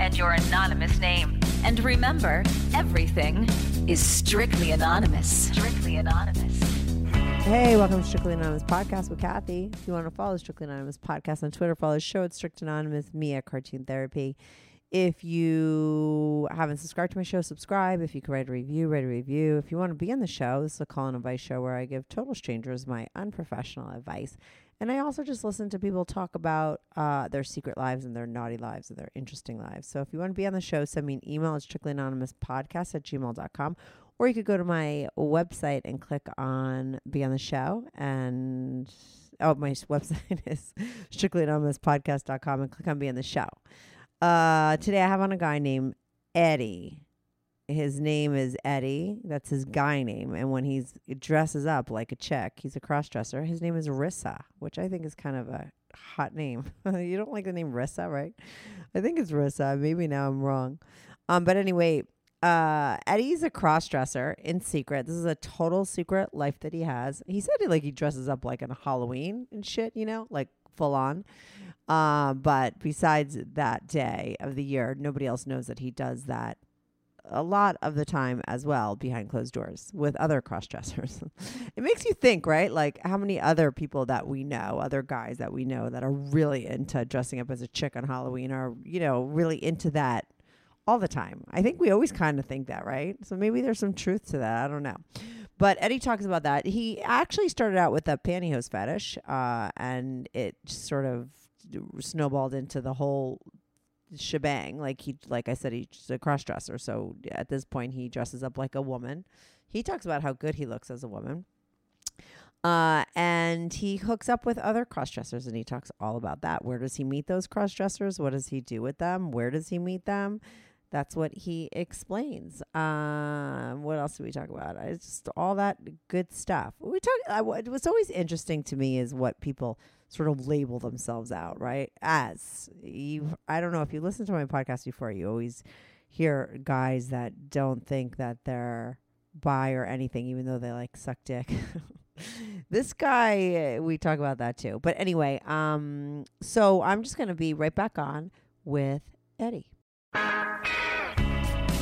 and your anonymous name. And remember, everything is strictly anonymous. Strictly anonymous. Hey, welcome to Strictly Anonymous Podcast with Kathy. If you want to follow Strictly Anonymous Podcast on Twitter, follow the show at Strict Anonymous, me at Cartoon Therapy. If you haven't subscribed to my show, subscribe. If you could write a review, write a review. If you want to be on the show, this is a call and advice show where I give total strangers my unprofessional advice. And I also just listen to people talk about uh, their secret lives and their naughty lives and their interesting lives. So if you want to be on the show, send me an email at strictlyanonymouspodcast at gmail.com. Or you could go to my website and click on Be on the Show. And oh, my website is strictlyanonymouspodcast.com and click on Be on the Show. Uh, today I have on a guy named Eddie. His name is Eddie. That's his guy name. And when he's he dresses up like a chick, he's a cross dresser. His name is Rissa, which I think is kind of a hot name. you don't like the name Rissa, right? I think it's Rissa. Maybe now I'm wrong. Um, but anyway, uh, Eddie's a cross dresser in secret. This is a total secret life that he has. He said he like he dresses up like on Halloween and shit, you know, like full on. Uh, but besides that day of the year, nobody else knows that he does that a lot of the time as well behind closed doors with other cross dressers. it makes you think, right? Like how many other people that we know, other guys that we know that are really into dressing up as a chick on Halloween are, you know, really into that all the time. I think we always kind of think that, right? So maybe there's some truth to that. I don't know. But Eddie talks about that. He actually started out with a pantyhose fetish, uh, and it sort of snowballed into the whole shebang. Like he, like I said, he's a cross dresser. So at this point, he dresses up like a woman. He talks about how good he looks as a woman. Uh, and he hooks up with other cross dressers and he talks all about that. Where does he meet those cross dressers? What does he do with them? Where does he meet them? That's what he explains. Um, what else do we talk about? It's just all that good stuff. We talk. I, what's always interesting to me is what people sort of label themselves out, right? As you, I don't know if you listen to my podcast before, you always hear guys that don't think that they're bi or anything, even though they like suck dick. this guy, we talk about that too. But anyway, um, so I'm just gonna be right back on with Eddie.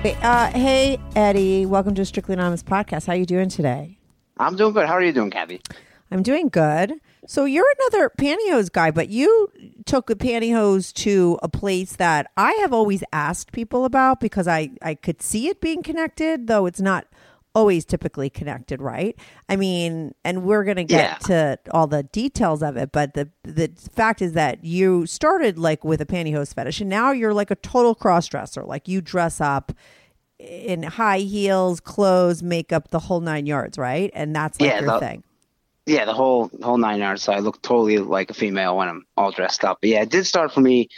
Hey, uh, hey, Eddie. Welcome to Strictly Anonymous podcast. How are you doing today? I'm doing good. How are you doing, Kathy? I'm doing good. So you're another pantyhose guy, but you took the pantyhose to a place that I have always asked people about because I I could see it being connected, though it's not always typically connected, right? I mean, and we're going to get Yeah. to all the details of it, but the the fact is that you started like with a pantyhose fetish and now you're like a total cross dresser. Like you dress up in high heels, clothes, makeup, the whole nine yards, right? And that's like Yeah, your the- thing. Yeah, the whole whole nine yards. So I look totally like a female when I'm all dressed up. But yeah, it did start for me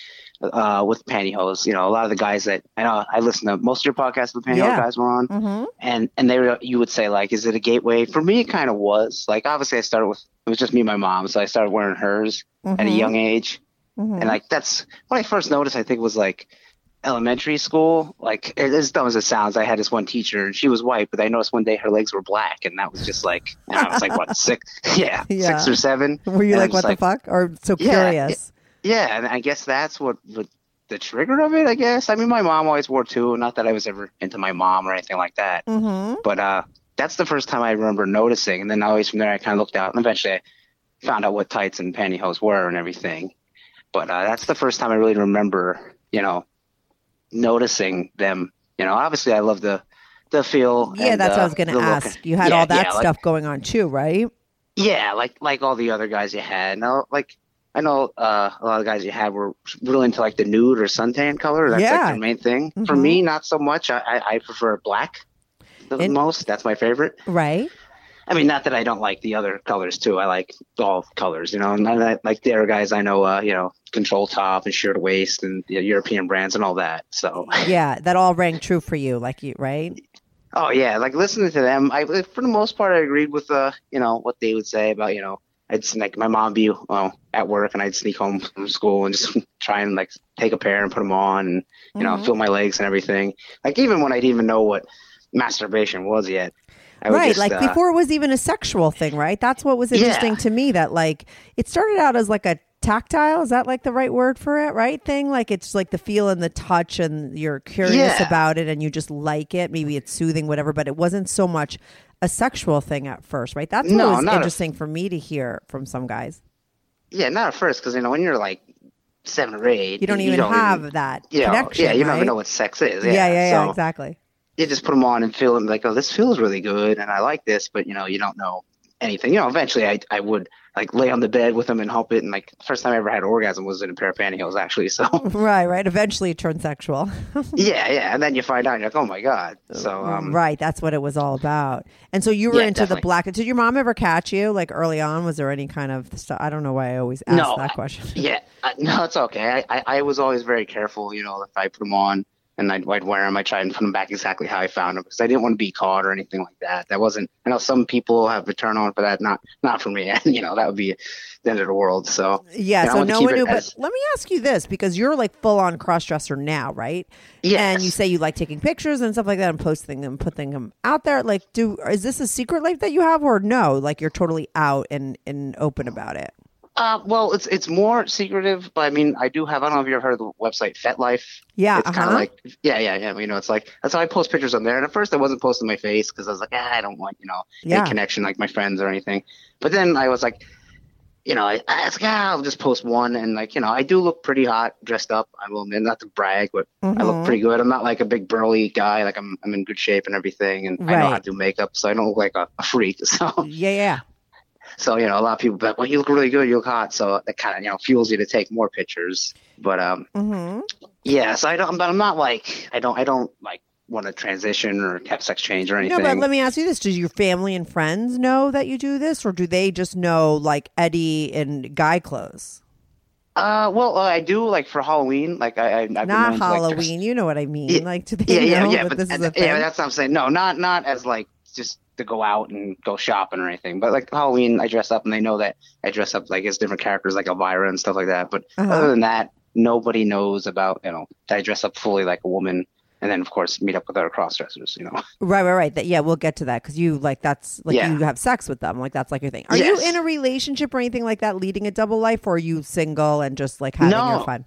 uh, with pantyhose. You know, a lot of the guys that I know I listen to most of your podcasts with pantyhose Yeah. guys were on, Mm-hmm. and and they were you would say like, is it a gateway? For me, it kind of was. Like obviously, I started with it was just me and my mom, so I started wearing hers at a Mhm. young age, Mhm. and like that's when I first noticed. I think was like elementary school, like as dumb as it sounds, I had this one teacher and she was white, but I noticed one day her legs were black, and that was just like I was like what six, yeah, Yeah. six or seven. Were you And like, what the fuck? Or so Yeah, curious? Yeah, and I guess that's what, what the trigger of it. I guess. I mean, my mom always wore too. Not that I was ever into my mom or anything like that, Mm-hmm. but uh, that's the first time I remember noticing. And then always from there, I kind of looked out, and eventually I found out what tights and pantyhose were and everything. But uh, that's the first time I really remember, you know, noticing them. You know, obviously I love the the feel. Yeah, and, that's what I uh, was going the to look. ask. You had Yeah, all that yeah, like- stuff going on too, right? yeah, like like all the other guys you had. Now, like I know uh, a lot of guys you had were really into like the nude or suntan color. That's Yeah. like their main thing. For Mhm. me, not so much. I, I, I prefer black the And- most. That's my favorite. Right. I mean, not that I don't like the other colors too. I like all colors, you know. And I, like there are guys I know, uh, you know, control top and sheer waist and you know, European brands and all that. So, Yeah, that all rang true for you, like you, right? oh yeah, like listening to them, I for the most part I agreed with uh, you know, what they would say about you know. I'd like my mom be well at work, and I'd sneak home from school and just try and like take a pair and put them on, and you know, Mhm. feel my legs and everything. Like even when I didn't even know what masturbation was yet, I would right, just, like uh, before it was even a sexual thing, right? That's what was interesting Yeah. to me. That like it started out as like a tactile. Is that like the right word for it? Right thing, like it's like the feel and the touch, and you're curious Yeah. about it, and you just like it. Maybe it's soothing, whatever. But it wasn't so much a sexual thing at first, right? That's what No, was not a- interesting for me to hear from some guys. Yeah, not at first, because you know when you're like seven or eight, You don't even have that you know, connection. yeah, you don't right? even know what sex is. Yeah, Yeah, yeah, yeah, So exactly. you just put them on and feel them like, oh, this feels really good, and I like this, but you know, you don't know anything. You know, eventually, I I would like lay on the bed with them and help it, and like first time I ever had an orgasm was in a pair of pantyhose, actually. So Right, right. Eventually, it turned sexual. yeah, yeah, and then you find out, you're like, oh my god. So um, right, that's what it was all about. And so you were Yeah, into the black. Did your mom ever catch you like early on? Was there any kind of stuff? I don't know why I always ask No, that question. Yeah, uh, no, it's okay. I, I, I was always very careful, you know, if I put them on and I'd, I'd wear them, I try and put them back exactly how I found them because I didn't want to be caught or anything like that. That wasn't. I know some people have a turn on for that. Not not for me. you know, that would be the end of the world. So Yeah, so no one knew. as- But let me ask you this because you're like full on cross dresser now, right? yes, And you say you like taking pictures and stuff like that and posting them, putting them out there. Like, do is this a secret life that you have, or no? Like you're totally out and and open about it. Uh, well, it's it's more secretive, but I mean, I do have. I don't know if you ever heard of the website FetLife. Yeah, it's kind uh-huh. of like yeah, yeah, yeah. You know, it's like that's how I post pictures on there. And at first, I wasn't posting my face because I was like, ah, I don't want you know Yeah. any connection like my friends or anything. But then I was like, you know, I, I was like, ah, I'll just post one, and like you know, I do look pretty hot dressed up. I will admit, not to brag, but I Mhm. look pretty good. I'm not like a big burly guy. Like I'm I'm in good shape and everything, and I know how to do makeup, so I don't look like a, a freak. So Yeah, yeah. So you know, a lot of people be like, well, you look really good, you look hot. So that kind of you know fuels you to take more pictures. But um, mm-hmm. yeah. So I don't, but I'm not like I don't I don't like want to transition or have sex change or anything. No, but let me ask you this: Does your family and friends know that you do this, or do they just know like Eddie in guy clothes? uh, well, uh, I do like for Halloween. Like I, I I've Not to, like, Halloween, you know what I mean? Yeah, like, to they yeah, yeah, know yeah. But this is a thing? yeah, that's what I'm saying. No, not not as like just to go out and go shopping or anything. But like Halloween, I dress up, and they know that I dress up like as different characters, like Elvira and stuff like that. But Uh-huh. other than that, nobody knows about you know that I dress up fully like a woman. And then, of course, meet up with other cross dressers. You know, Right, right, right. That yeah, we'll get to that because you like that's like Yeah. you have sex with them, like that's like your thing. Are Yes. you in a relationship or anything like that, leading a double life, or are you single and just like having your fun?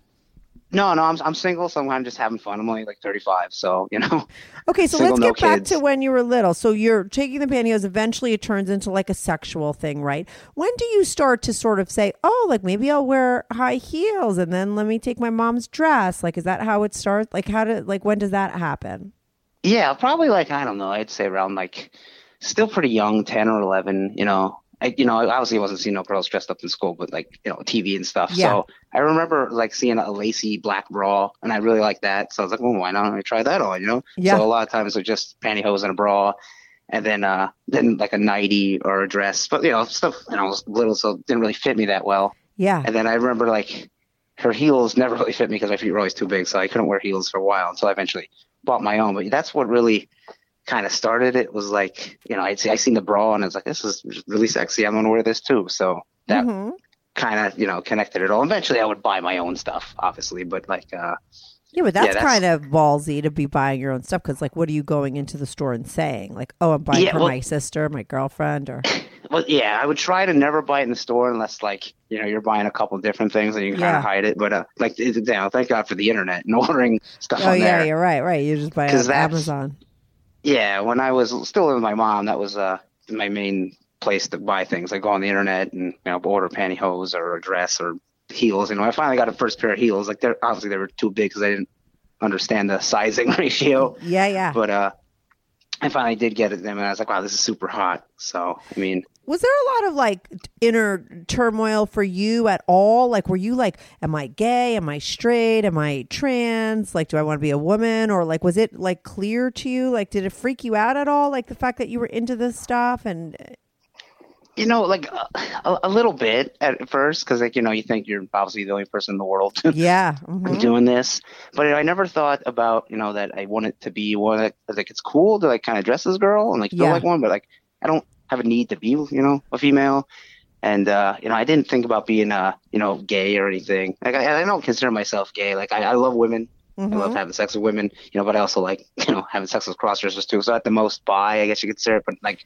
No, no, I'm I'm single, so I'm just having fun. I'm only like 35, so you know, Okay, so Single, let's no get back kids. to when you were little. So you're taking the pantyhose. Eventually, it turns into like a sexual thing, right? When do you start to sort of say, "Oh, like maybe I'll wear high heels, and then let me take my mom's dress"? Like, is that how it starts? Like, how did like when does that happen? yeah, probably like I don't know. I'd say around like still pretty young, 10 or 11. You know, I you know I obviously wasn't seeing no girls dressed up in school, but like you know TV and stuff. Yeah. So I remember like seeing a lacy black bra, and I really liked that. So I was like, well, why not? I try that on, you know. Yeah. So a lot of times was just pantyhose and a bra. And then, uh, then like a nightie or a dress, but you know, stuff. You know, was little, so it didn't really fit me that well. Yeah, And then I remember like her heels never really fit me because my feet were always too big, so I couldn't wear heels for a while until I eventually bought my own. But that's what really kind of started it. Was like you know I see I seen the bra and I was like this is really sexy. I'm gonna wear this too. So that Mhm. kind of you know connected it all. Eventually I would buy my own stuff, obviously, but like uh Yeah, but that's, that's- kind of ballsy to be buying your own stuff because, like, what are you going into the store and saying? Like, oh, I'm buying Yeah, for well- my sister, my girlfriend, or Well, yeah, I would try to never buy it in the store unless, like, you know, you're buying a couple different things and you can kind Yeah. of hide it. But, uh, like, you know, thank God for the internet and ordering stuff oh yeah, there. you're right, right. You just buy it on Amazon. Yeah, when I was still with my mom, that was uh, my main place to buy things. I go on the internet and, you know, order pantyhose or a dress or heels. You know, I finally got a first pair of heels. Like, they're obviously they were too big because I didn't understand the sizing ratio. Yeah, yeah. But, uh, I finally did get it them, and I was like, "Wow, this is super hot." So, I mean, Was there a lot of like inner turmoil for you at all? Like, were you like, am I gay? Am I straight? Am I trans? Like, do I want to be a woman? Or like, was it like clear to you? Like, did it freak you out at all? Like the fact that you were into this stuff and You know, like uh, a, a little bit at first, because like you know, you think you're obviously the only person in the world yeah, mhm. doing this, but I never thought about you know that I wanted to be one that like it's cool to like kind of dress as a girl and like feel Yeah. like one, but like I don't have a need to be you know a female, and uh, you know I didn't think about being uh you know gay or anything. Like I, I don't consider myself gay. Like I, I love women. I love Mhm. having sex with women, you know, but I also like, you know, having sex with cross dressers too. So at the most bi, I guess you could say it, but like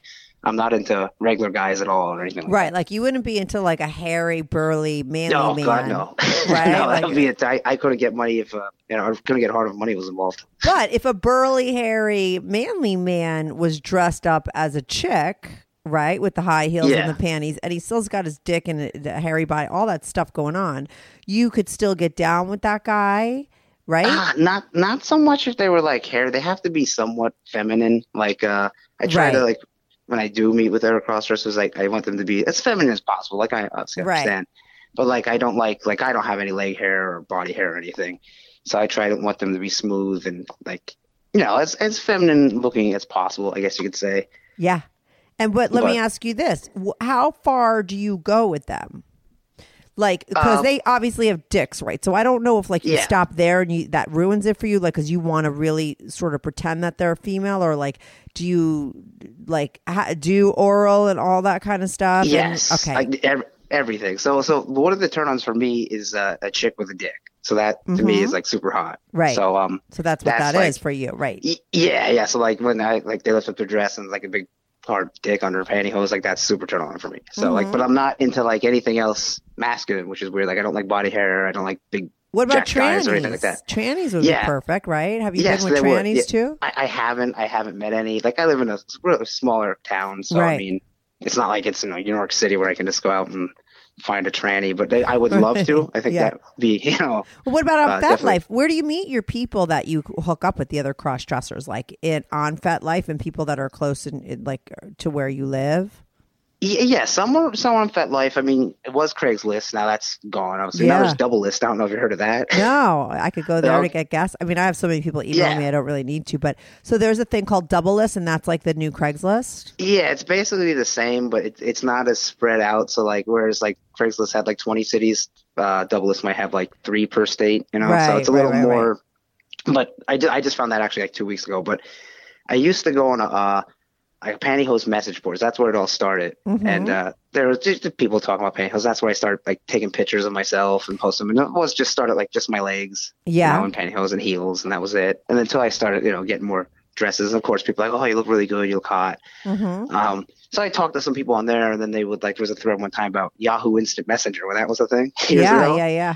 I'm not into regular guys at all or anything like right. Like, you wouldn't be into like a hairy, burly, manly No, man. God, no. Right? no, Like- that would be it. I, I couldn't get money if, uh, you know, I couldn't get hard if money was involved. But if a burly, hairy, manly man was dressed up as a chick, right, with the high heels Yeah. and the panties, and he still's got his dick and the hairy body, all that stuff going on, you could still get down with that guy, right? Ah, not, not so much if they were like hair. They have to be somewhat feminine. Like, uh, I try to like, when I do meet with other cross dressers, like I want them to be as feminine as possible. Like I obviously Right. understand, but like I don't like, like I don't have any leg hair or body hair or anything. So I try to want them to be smooth and like, you know, as, as feminine looking as possible, I guess you could say. Yeah. And but let me ask you this: How far do you go with them? Like, because Um, they obviously have dicks, right? So I don't know if like you Yeah. stop there and you that ruins it for you, like, because you want to really sort of pretend that they're female, or like, do you like ha- do oral and all that kind of stuff? And- Yes. okay. Like ev- everything. So, so one of the turn-ons for me is uh, a chick with a dick. So that to me Mhm. is like super hot. Right. So, um, so that's what that's that is like- for you, right? y- yeah, yeah. So like when I like they lift up their dress and like a big hard dick under pantyhose, like that's super turn on for me. So like, Mhm. but I'm not into like anything else masculine, which is weird. Like I don't like body hair. I don't like big. What about trannies? or anything like that. Trannies would Yeah. be perfect, right? Have you Yes, been with trannies Yeah. too? I, I haven't. I haven't met any. Like I live in a, smaller town, so Right. I mean, it's not like it's in New York City where I can just go out and find a tranny. But they, I would love to. I think Yeah. that would be you know. Well, what about on Uh, definitely. FetLife? Where do you meet your people that you hook up with the other cross dressers, like in on FetLife and people that are close in like to where you live? Yeah, yeah, some are some on FetLife. I mean, it was Craigslist. Now that's gone. Obviously, now there's Double List. I don't know if you heard of that. No, I could go there No. to get gas. I mean, I have so many people email Yeah. me, I don't really need to. But so there's a thing called Double List, and that's like the new Craigslist. Yeah, it's basically the same, but it, it's not as spread out. So like, whereas like Craigslist had like 20 cities, uh, Double List might have like three per state. You know, Right, so it's a right, little right, more. But I, I just found that actually like two weeks ago. But I used to go on a uh, like pantyhose message boards. That's where it all started. Mhm. And uh, there was just people talking about pantyhose. That's where I started like taking pictures of myself and posting them. And it was just started like just my legs. Yeah. You know, and pantyhose and heels, and that was it. And until I started, you know, getting more dresses. Of course, people are like, oh, you look really good. You look hot. Mm-hmm. Um, so I talked to some people on there, and then they would like. There was a thread one time about Yahoo Instant Messenger when that was a thing. Yeah, ago. yeah, yeah.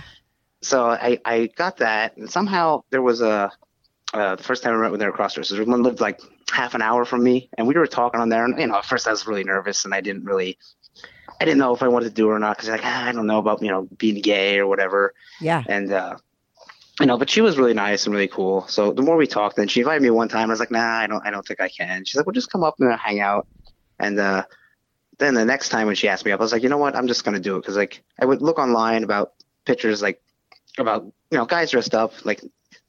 So I I got that, and somehow there was a. Uh, the first time I met with their cross dressers, one lived like half an hour from me, and we were talking on there. And you know, at first I was really nervous, and I didn't really, I didn't know if I wanted to do it or not because like ah, I don't know about you know being gay or whatever. Yeah. And uh, you know, but she was really nice and really cool. So the more we talked, then she invited me one time. I was like, nah, I don't, I don't think I can. She's like, well, just come up and hang out. And uh, then the next time when she asked me up, I was like, you know what, I'm just gonna do it because like I would look online about pictures like about you know guys dressed up. Like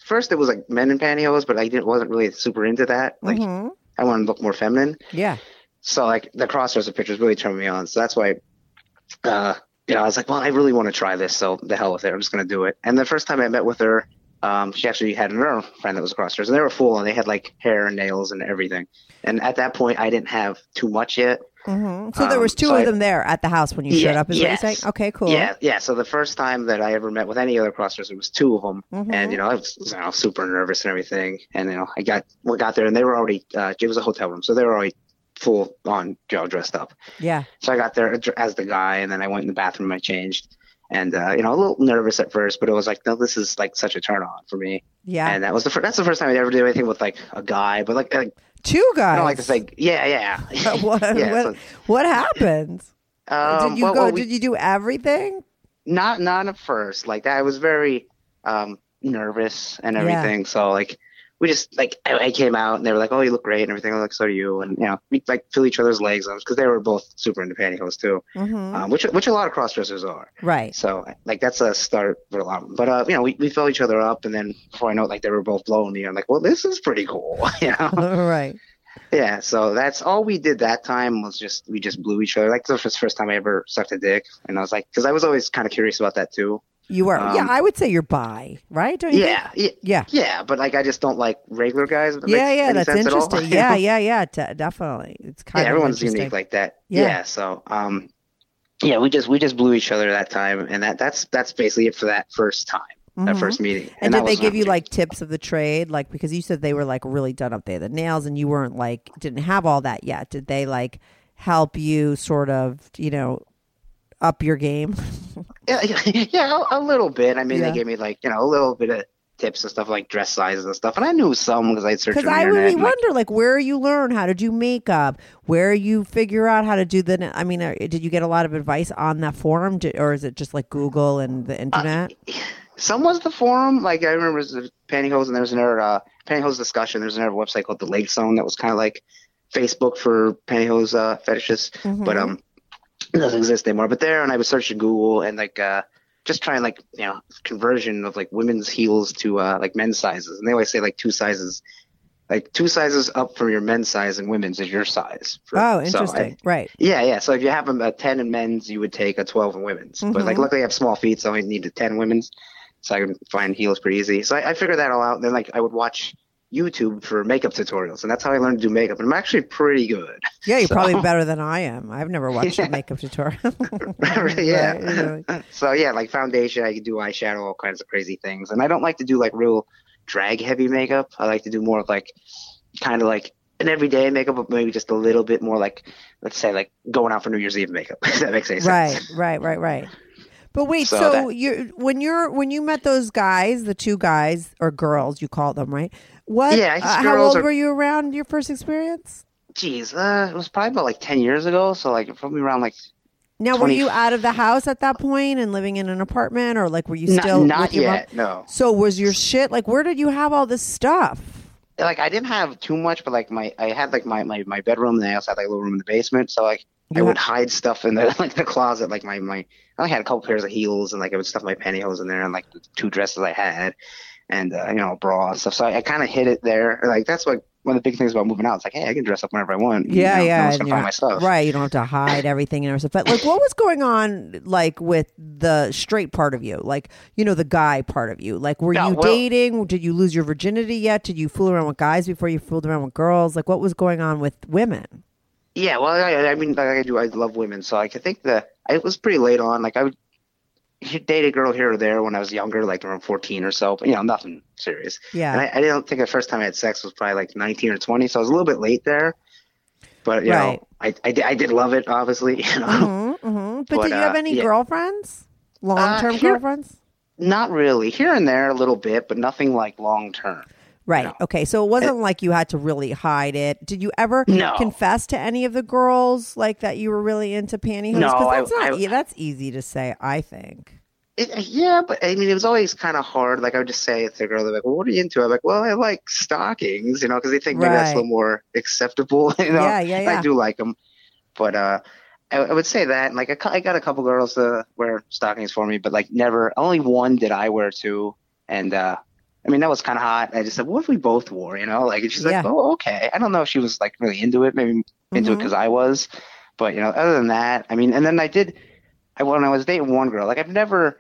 first it was like men in pantyhose, but I didn't wasn't really super into that. Like Mhm. I wanted to look more feminine. Yeah. So like the crossdresser pictures really turned me on. So that's why, uh, you know, I was like, well, I really want to try this. So the hell with it. I'm just gonna do it. And the first time I met with her, um, she actually had another friend that was a crossdresser, and they were full, and they had like hair and nails and everything. And at that point, I didn't have too much yet. Mhm. So there Um, was two so of I- them there at the house when you showed up. Is what you're saying? Okay, cool. Yeah, yeah. So the first time that I ever met with any other crossers, it was two of them, Mhm. and you know I was you know, super nervous and everything. And you know I got we got there and they were already uh, it was a hotel room, so they were already full on you know dressed up. Yeah. So I got there as the guy, and then I went in the bathroom. I changed, and uh, you know a little nervous at first, but it was like no, this is like such a turn on for me. Yeah. And that was the first, that's the first time I ever did anything with like a guy, but like, like two guys. I don't like to say yeah, yeah. what, yeah, what, so- what happened? um, did you well, go? well, we- did you do everything? not not at first like that i was very um nervous and Yeah. everything so like we just like I, I came out and they were like oh you look great and everything. I was like so do you. And you know we like fill each other's legs because they were both super into pantyhose too hmm um, which which a lot of crossdressers are. Right. so like that's a start for a lot of them but uh you know we, we fill each other up and then before i know it like they were both blowing me. I'm like well this is pretty cool you know? Right. yeah so that's all we did that time was just we just blew each other. Like the first, first time i ever sucked a dick. And i was like because i was always kind of curious about that too You were. yeah, Um, I would say you're bi, right? Don't yeah, yeah Yeah. Yeah, but like I just don't like regular guys. that Yeah, yeah, that's sense at all. interesting. Yeah, yeah, yeah, de- definitely. It's kind yeah. of Everyone's unique like that. Yeah. Yeah. So, um, yeah, we just we just blew each other that time, and that that's that's basically it for that first time, that Mhm. first meeting. And, that did they give you like tips of the trade, like because you said they were like really done up? there, the nails, and you weren't like didn't have all that yet. Did they like help you sort of you know up your game? Yeah, yeah, a, a little bit. I mean, Yeah. they gave me like you know a little bit of tips and stuff like dress sizes and stuff, and I knew some because I'd searched Because I really and, like, wonder, like, where you learn how to do makeup, where you figure out how to do the. I mean, uh, did you get a lot of advice on that forum, Did- or is it just like Google and the internet? some was the forum. Like I remember it was the pantyhose, and there was another uh, pantyhose discussion. There was another website called the Lake Zone that was kind of like Facebook for pantyhose uh, fetishes, Mhm. but um, it doesn't exist anymore. But there, and I was searching Google and like uh, just trying like you know conversion of like women's heels to uh, like men's sizes, and they always say like two sizes. Like two sizes up from your men's size and women's is your size. for- oh, so I- interesting. right. yeah, yeah. So if you have a 10 in men's, you would take a 12 in women's. But like, Mhm. luckily I have small feet, so I only need a 10 women's. So I can find heels pretty easy. So I, I figured that all out. And then like I would watch YouTube for makeup tutorials, and that's how I learned to do makeup. And I'm actually pretty good. Yeah, you're So- probably better than I am. I've never watched a makeup tutorial. yeah. Right. So yeah, like foundation, I can do eyeshadow, all kinds of crazy things. And I don't like to do like real drag heavy makeup. I like to do more of like kind of like an everyday makeup, but maybe just a little bit more like, let's say like going out for New Year's Eve makeup. If that makes any sense. Right, right, right, right. But wait, so, So that- you when you're when you met those guys, the two guys or girls, you call them, right? What? Yeah, uh, how old or- were you around your first experience? Jeez, uh, it was probably about like 10 years ago. So like probably around like Now, were you out of the house at that point and living in an apartment, or like were you still not with your mom? yet, no. So was your shit like? Where did you have all this stuff? like I didn't have too much, but like my I had like my my, my bedroom, and I also had like a little room in the basement. So like I would hide stuff in the like the closet, like my my I only had a couple pairs of heels, and like I would stuff my pantyhose in there, and like the two dresses I had, and uh, you know bra and stuff. So I, I kind of hit it there. Like that's what one of the big things about moving out. It's like hey, I can dress up whenever I want. Yeah, you know, yeah, No find my stuff. right. You don't have to hide everything and everything. But like, what was going on like with the straight part of you? Like, you know, the guy part of you. Like, were No, you well- dating? Did you lose your virginity yet? Did you fool around with guys before you fooled around with girls? Like, what was going on with women? Yeah, well, I, I mean, like I do, I love women, so like I think that it was pretty late on. Like I would date a girl here or there when I was younger, like around fourteen or so, but you know, nothing serious. Yeah. And I, I didn't think the first time I had sex was probably like nineteen or twenty, so I was a little bit late there. But you Right. know, I, I, did- I did love it, obviously. You know, hmm hmm But, But, did you have uh, any yeah. girlfriends? Long term here- girlfriends? not really here and there a little bit, but nothing like long term. Right. No. Okay. So it wasn't like you had to really hide it. Did you ever No. confess to any of the girls like that you were really into pantyhose? No, 'Cause I- that's not. I- yeah, that's easy to say. I think. It, yeah, but I mean, it was always kind of hard. Like I would just say to the girl, they're like, "Well, what are you into?" I'm like, "Well, I like stockings," you know, because they think maybe that's a little more acceptable. You know, Yeah, yeah, yeah. I do like them, but uh, I, I would say that. and, Like I, I got a couple girls to wear stockings for me, but like never. Only one did I wear too, and uh, I mean that was kind of hot. I just said, "What if we both wore?" You know, like and she's Yeah. like, "Oh, okay." I don't know if she was like really into it, maybe into it mm-hmm. because I was, but you know, other than that, I mean, and then I did. I when I was dating one girl, like I've never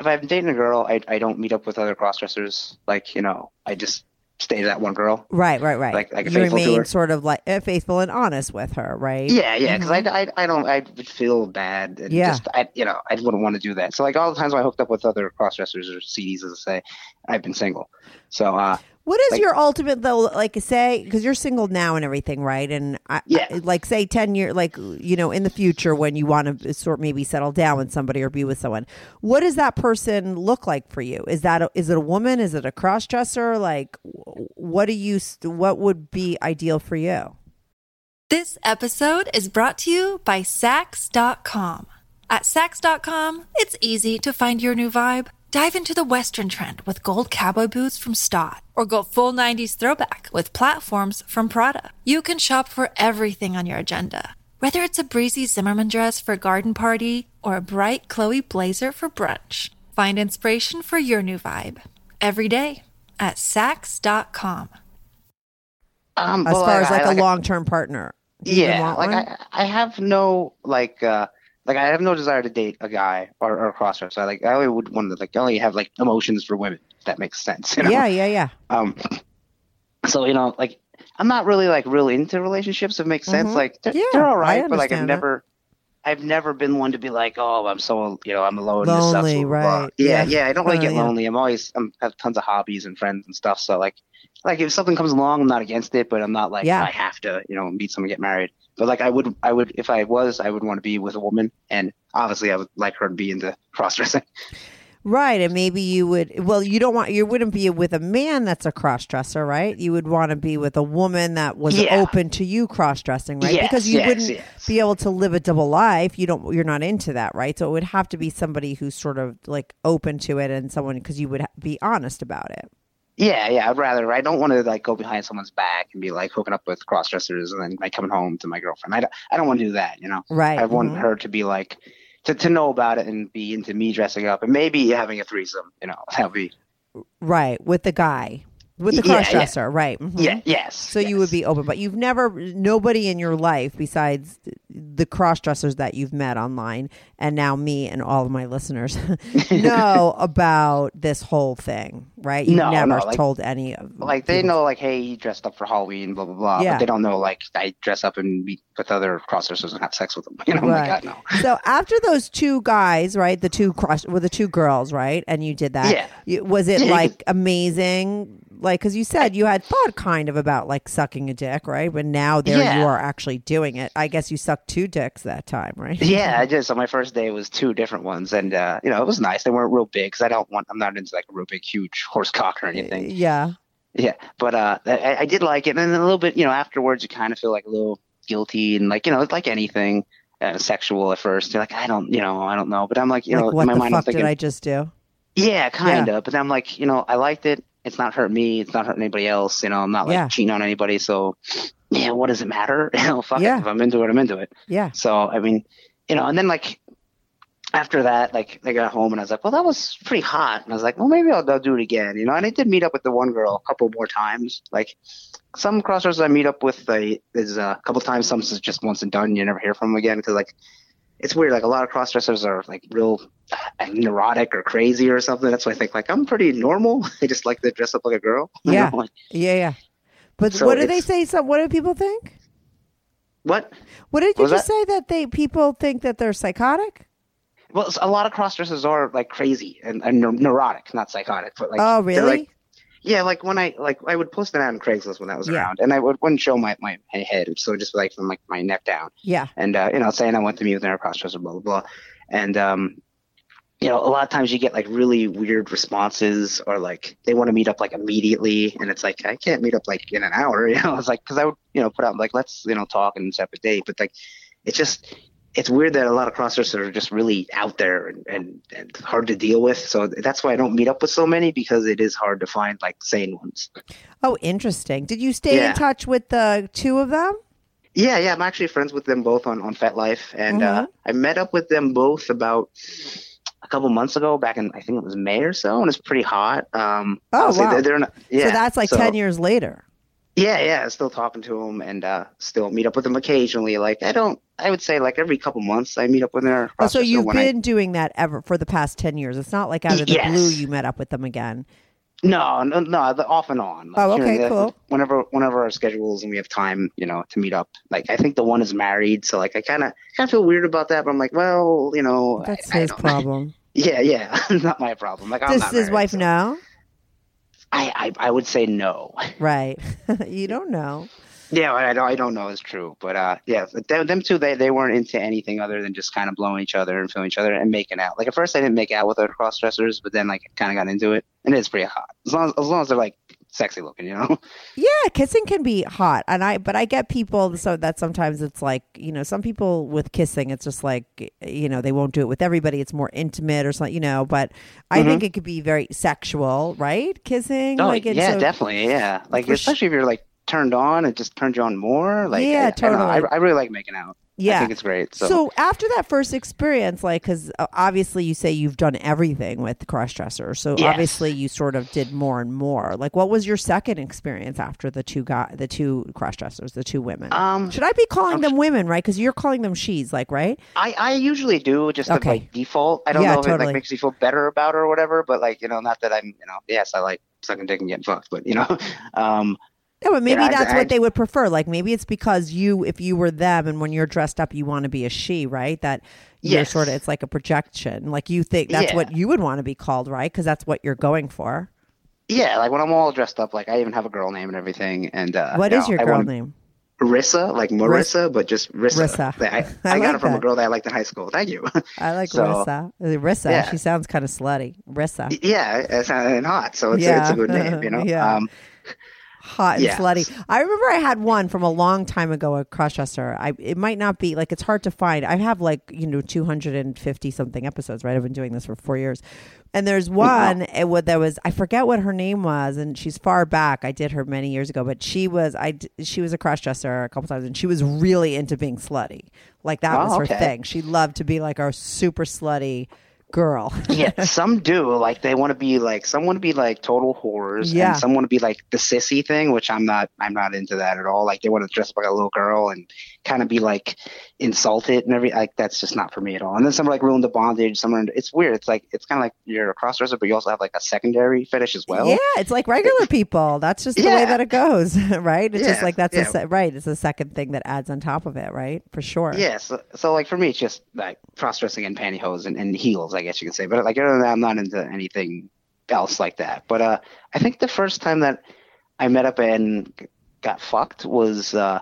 if I'm dating a girl, I I don't meet up with other crossdressers. Like you know, I just stay to that one girl. Right, right, right. Like- like you remain sort of like uh, faithful and honest with her, right? Yeah, yeah, because I, I, I don't, I would feel bad. And Yeah. Just, I, you know, I wouldn't want to do that. So like all the times I hooked up with other crossdressers or CDs, as I say, I've been single. So uh, What is Like- your ultimate though? Like, say, because you're single now and everything, right? And I, Yeah. I- like, say, ten year, like, you know, in the future when you want to sort maybe settle down with somebody or be with someone, what does that person look like for you? Is that a, is it a woman? Is it a cross dresser? Like, what do you? What would be ideal for you? This episode is brought to you by Saks.com. At Saks.com, it's easy to find your new vibe. Dive into the Western trend with gold cowboy boots from Staud, or go full 90s throwback with platforms from Prada. You can shop for everything on your agenda, whether it's a breezy Zimmermann dress for a garden party or a bright Chloe blazer for brunch. Find inspiration for your new vibe every day at Saks.com. um, As far as like a long term partner, Do you even yeah, want like one? I, I have no like, uh, like I have no desire to date a guy or, or crossdresser. I like, I only would want to like, I only have like emotions for women. If that makes sense. You know? yeah, yeah, yeah. Um, so you know, like I'm not really like really into relationships. If it makes sense, Mhm. like they're, Yeah, they're all right, but like I've that. never, I've never been one to be like, oh, I'm so you know, I'm alone. Lonely, blah, right. Yeah, Yeah. yeah. I don't really Uh, get yeah. lonely. I'm always I'm, I have tons of hobbies and friends and stuff. So like, like if something comes along, I'm not against it, but I'm not like Yeah. I have to, you know, meet someone, get married. But like I would, I would if I was, I would want to be with a woman, and obviously I would like her to be into cross dressing. Right, and maybe you would. Well, you don't want. You wouldn't be with a man that's a cross dresser, right? You would want to be with a woman that was Yeah. open to you cross dressing, right? Yes, because you yes, wouldn't yes. be able to live a double life. You don't. You're not into that, right? So it would have to be somebody who's sort of like open to it, and someone because you would be honest about it. Yeah, yeah. I'd rather. I don't want to like go behind someone's back and be like hooking up with cross dressers and then like coming home to my girlfriend. I don't. I don't want to do that. You know. Right. I want mhm. her to be like to to know about it and be into me dressing up and maybe having a threesome. You know, that'd be. Right with the guy, with the Yeah, yeah. cross dresser, right? mhm. Yeah. Yes. So you would be open, but you've never nobody in your life besides the cross dressers that you've met online, and now me and all of my listeners know about this whole thing, right? You've No, never no, like- told any of them. like they people. know like hey he dressed up for halloween blah blah blah Yeah. but they don't know like i dress up and meet with other crossdressers and have sex with them you know Right. god no So after those two guys, right, the two cross were the two girls, right, and you did that. Yeah. You, was it like amazing? Like, because you said you had thought kind of about like sucking a dick, right? But now there Yeah. you are actually doing it. I guess you sucked two dicks that time, right? yeah i did so my first day was two different ones and uh you know it was nice they weren't real big because i don't want i'm not into like a real big huge horse cock or anything Yeah. Yeah, but uh, I, I did like it, and then a little bit, you know, afterwards, you kind of feel like a little guilty, and like, you know, it's like anything uh, sexual at first. You're like, I don't, you know, I don't know, but I'm like, you like, know, what in my the mind, I'm fuck did I just do? yeah, kind of. But then I'm like, you know, I liked it. It's not hurt me. It's not hurt anybody else. You know, I'm not like Yeah. cheating on anybody. So, yeah, what does it matter? You know, fuck Yeah. it. If I'm into it, I'm into it. Yeah. So, I mean, you know, and then like after that, like I got home and I was like, well, that was pretty hot. And I was like, well, maybe I'll, I'll do it again, you know. And I did meet up with the one girl a couple more times. Like some crossers I meet up with, uh, is a couple times. Some is just once and done. You never hear from them again because like it's weird. Like a lot of cross dressers are like real uh, neurotic or crazy or something. That's why I think like I'm pretty normal. I just like to dress up like a girl. Yeah. like, Yeah, yeah. But So what do they say? So what do people think? what? What did you was just say that they people think that they're psychotic? Well, a lot of cross dressers are like crazy and, and neurotic, not psychotic. But like, oh, really? like, Yeah, like when I like I would post it out on Craigslist when that was Yeah. around, and I would, wouldn't show my, my, head, so just like from like my neck down, yeah. and uh, you know saying I went to meet with an crossdresser, blah blah blah, and um, you know a lot of times you get like really weird responses, or like they want to meet up like immediately, and it's like I can't meet up like in an hour, you know. It's like because I would you know put out like let's you know talk and set up a date, but like it's just it's weird that a lot of crossers are just really out there and, and, and hard to deal with. So that's why I don't meet up with so many because it is hard to find like sane ones. Oh, interesting. Did you stay in touch with the two of them? Yeah, yeah, I'm actually friends with them both on on FetLife, and uh, I met up with them both about a couple months ago, back in I think it was May or so, and it's pretty hot. Um, Oh, wow. They're, they're not, yeah, so that's like so- 10 years later. Yeah, yeah, still talking to them, and uh, still meet up with them occasionally. Like I don't, I would say like every couple months I meet up with their. Oh, so you've when I- been doing that ever for the past 10 years. It's not like out of the Yes. blue you met up with them again. No, no, no, the off and on. Like, Oh, okay, cool. Whenever, whenever our schedules and we have time, you know, to meet up. Like, I think the one is married, so like, I kind of, kind of feel weird about that. But I'm like, well, you know, That's I, I his don't- problem. Yeah, yeah, it's not my problem. Like, I'm Does not his married, wife so- know? I, I, I would say no. Right. you don't know. Yeah, I don't, I don't know is true, but uh, yeah, but them, them two, they, they weren't into anything other than just kind of blowing each other and feeling each other and making out. Like at first, I didn't make out with other cross dressers, but then like kind of got into it, and it's pretty hot as long as, as long as they're like sexy looking, you know. Yeah, kissing can be hot, and I but I get people so that sometimes it's like you know some people with kissing it's just like you know they won't do it with everybody. It's more intimate or something, you know. But I think mm-hmm. it could be very sexual, right? Kissing, Oh like yeah, so- definitely, yeah. Like especially if you're like turned on, it just turns you on more. Like Yeah, I, I, totally. I, I really like making out. I Yeah. think it's great. So, So, after that first experience, like, because obviously you say you've done everything with cross dresser, so Yes. obviously you sort of did more and more. Like, what was your second experience after the two guy, the two crossdressers, the two women? um, Should I be calling them women, right? Because you're calling them she's, like, right? I, I usually do just Okay. like default. I don't Yeah, know if it like makes you feel better about or whatever, but like you know, not that I'm you know, yes, I like sucking dick and getting fucked, but you know, um, Yeah, but maybe Yeah, I- that's I- what they would prefer. Like, maybe it's because you, if you were them, and when you're dressed up, you want to be a she, right? That you're Yes. sort of, it's like a projection. Like you think that's Yeah. what you would want to be called, right? Because that's what you're going for. yeah, like when I'm all dressed up, like I even have a girl name and everything. And uh, What you is know, your I girl want- name? Rissa, like Marissa, but just Rissa. Rissa. I, I I, got like it from that. a girl that I liked in high school. Thank you. I like So- Rissa. Uh, Rissa. Yeah. She sounds kind of slutty. Rissa. yeah, it's and hot, so it's, Yeah. it's a good name, you know. Yeah. Um, Hot and Yeah. slutty. I remember I had one from a long time ago, a cross dresser. I it might not be like it's hard to find. I have like you know two hundred and fifty something episodes. Right, I've been doing this for four years, and there's one eh, it, wa- that was I forget what her name was, and she's far back. I did her many years ago, but she was I she was a cross dresser a couple times, and she was really into being slutty. Like that Oh, was her okay. thing. She loved to be like our super slutty girl. yeah, some do. Like they want to be like some want to be like total whores, Yeah. and some want to be like the sissy thing, which I'm not. I'm not into that at all. Like they want to dress up like a little girl and kind of be like insulted and every. Like that's just not for me at all. And then some are like ruin the bondage. Some are. It's weird. It's like it's kind of like you're a cross dresser, but you also have like a secondary fetish as well. Yeah, it's like regular people. That's just the way that it goes, right? It's just like that's a yeah. se- right. It's a second thing that adds on top of it, right? For sure. Yeah, so, so like for me, it's just like cross dressing and pantyhose and, and heels, I guess you could say. But like other than that, I'm not into anything else like that. But uh, I think the first time that I met up and got fucked was uh,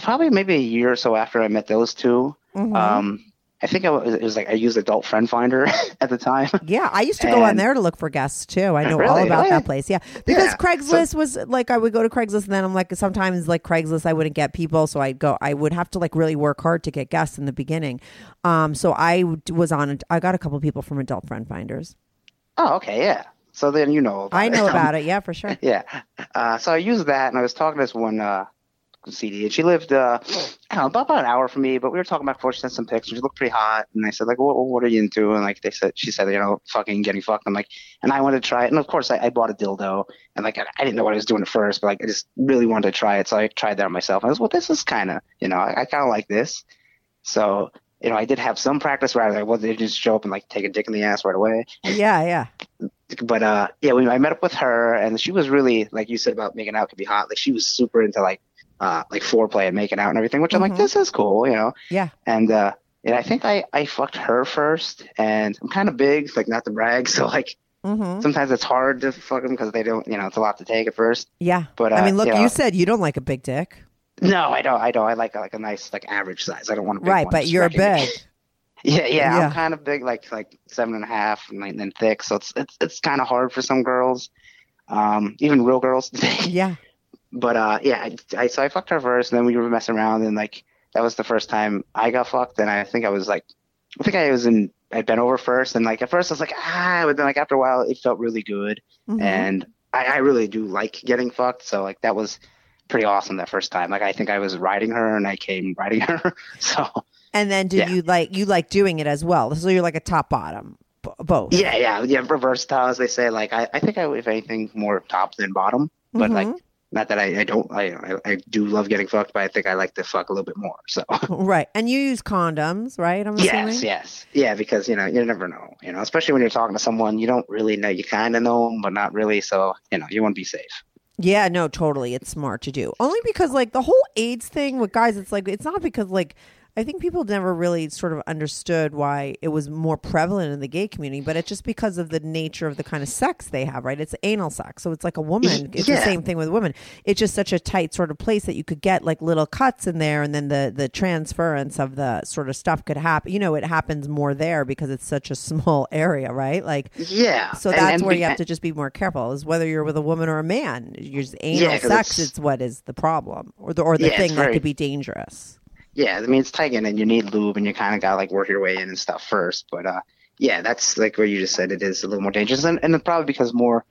probably maybe a year or so after I met those 2 Mhm. Um, I think I was, it was like I used Adult Friend Finder at the time. Yeah, I used to go on there to look for guests too. I know all Really? about Really? that place. Yeah, because Yeah, Craigslist was like I would go to Craigslist, and then I'm like sometimes like Craigslist I wouldn't get people, so I'd go. I would have to like really work hard to get guests in the beginning. Um, so I was on. I got a couple people from Adult Friend Finders. Oh, okay, yeah. So then you know. About I know it. about it. Yeah, for sure. Yeah. Uh, so I used that, and I was talking to this one uh, CD, and she lived, uh, I don't know, about, about an hour from me. But we were talking about before she sent some pics, and she looked pretty hot. And I said, like, what, what are you into? And like they said, she said, you know, fucking getting fucked. I'm like, and I wanted to try it, and of course I, I bought a dildo, and like I, I didn't know what I was doing at first, but like I just really wanted to try it, so I tried that myself. I was, well, this is kind of, you know, I, I kind of like this. So. You know, I did have some practice where I was like, just show up and like take a dick in the ass right away Yeah, yeah. but uh yeah we I met up with her and she was really like you said about making out could be hot like she was super into like uh like foreplay and making out and everything which I'm Mhm. like this is cool you know Yeah. and uh and I think I I fucked her first and I'm kind of big like not to brag so like hmm sometimes it's hard to fuck them because they don't you know it's a lot to take at first Yeah. but uh, I mean, look, you, you said you don't like a big dick, no I don't I don't I like like a nice like average size I don't want a big right? one, But you're big. Yeah, yeah, Yeah. I'm kind of big, like like seven and a half, and, and then thick. So it's it's it's kind of hard for some girls, um, even real girls. Yeah. But uh, yeah, I, I so I fucked her first, and then we were messing around, and like that was the first time I got fucked, and I think I was like, I think I was in, I'd been over first, and like at first I was like ah, but then like after a while it felt really good, Mhm. and I, I really do like getting fucked, so like that was pretty awesome that first time. Like I think I was riding her, and I came riding her, so. And then, did Yeah. you like you like doing it as well? So you're like a top bottom, both. Yeah, yeah, yeah. Reversatile, as they say. Like, I, I think I, if anything, more top than bottom. But like, Mhm. Not that I, I don't I, I I do love getting fucked, but I think I like to fuck a little bit more. So Right. And you use condoms, right? I'm assuming. yes, yes, yeah, because you know you never know, you know, especially when you're talking to someone you don't really know. You kind of know them, but not really. So you know you want to be safe. Yeah, no, totally. It's smart to do. Only because like the whole AIDS thing with guys, it's like it's not because like I think people never really sort of understood why it was more prevalent in the gay community, but it's just because of the nature of the kind of sex they have, right? It's anal sex. So it's like a woman. It's the same thing with women. It's just such a tight sort of place that you could get like little cuts in there and then the the transference of the sort of stuff could happen. You know, it happens more there because it's such a small area, right? Like Yeah. so that's and where you have to just be more careful. Is whether you're with a woman or a man. You're just anal Yeah, sex it's- is what is the problem, or the or the Yeah, thing that could be dangerous. Yeah, I mean it's tight and you need lube and you kind of got to like work your way in and stuff first. But uh, yeah, that's like what you just said. It is a little more dangerous, and, and probably because more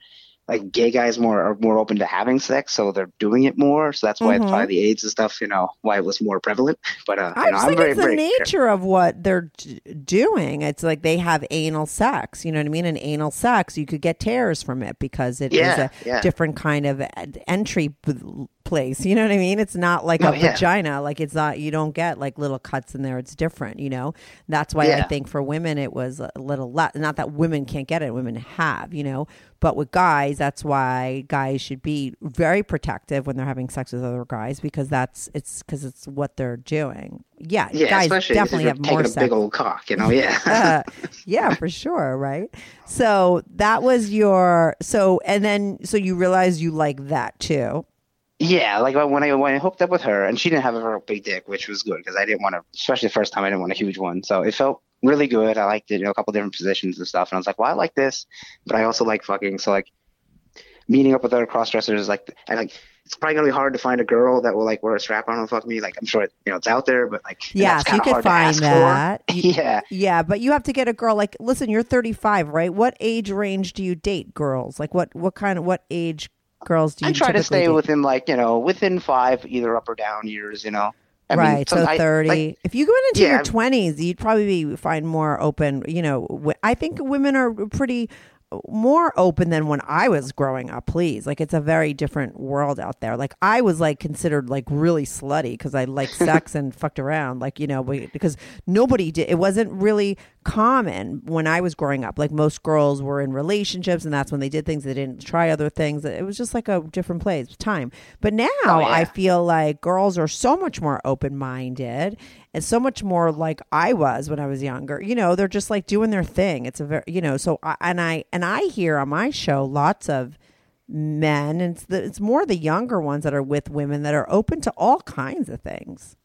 like gay guys more are more open to having sex, so they're doing it more. So that's why it's probably the AIDS and stuff. You know why it was more prevalent. But uh, Mm-hmm. I you know, think very it's the very nature of what they're d- doing. It's like they have anal sex. You know what I mean? And anal sex, you could get tears from it because it is Yeah, a yeah. different kind of entry place. You know what I mean? It's not like No, a yeah. vagina. Like it's not. You don't get like little cuts in there. It's different. You know. That's why I think for women it was a little less. Not that women can't get it. Women have. You know. But with guys, that's why guys should be very protective when they're having sex with other guys because that's it's because it's what they're doing. Yeah, yeah, guys especially definitely if have more a big old cock. You know, yeah. Uh, yeah, for sure, right? So that was your so, and then so you realize you like that too. Yeah, like when I when I hooked up with her, and she didn't have a big dick, which was good because I didn't want to, especially the first time, I didn't want a huge one. So it felt really good. I liked it, you know, a couple different positions and stuff. And I was like, well, I like this, but I also like fucking. So like meeting up with other cross dressers, like I like. It's probably gonna be hard to find a girl that will like wear a strap on and fuck me. Like I'm sure you know it's out there, but like yeah, you could find that. You- yeah, Yeah, but you have to get a girl like listen, you're 35, right? What age range do you date girls? Like what what kind of what age girls do you I try to stay date? within like you know within five either up or down years. You know, I right, some- so I- 30. like, if you go into Yeah, your 20s, you'd probably be, find more open, you know, I think women are pretty more open than when I was growing up, please. Like it's a very different world out there. Like I was like considered like really slutty because I like sex and fucked around like, you know, we- because nobody did it wasn't really common when I was growing up. Like most girls were in relationships and that's when they did things they didn't try other things. It was just like a different place, time. But oh, now Oh, yeah. I feel like girls are so much more open minded and so much more like I was when I was younger. You know, they're just like doing their thing. It's a very, you know, so I, and I and I hear on my show lots of men and it's, the, it's more the younger ones that are with women that are open to all kinds of things.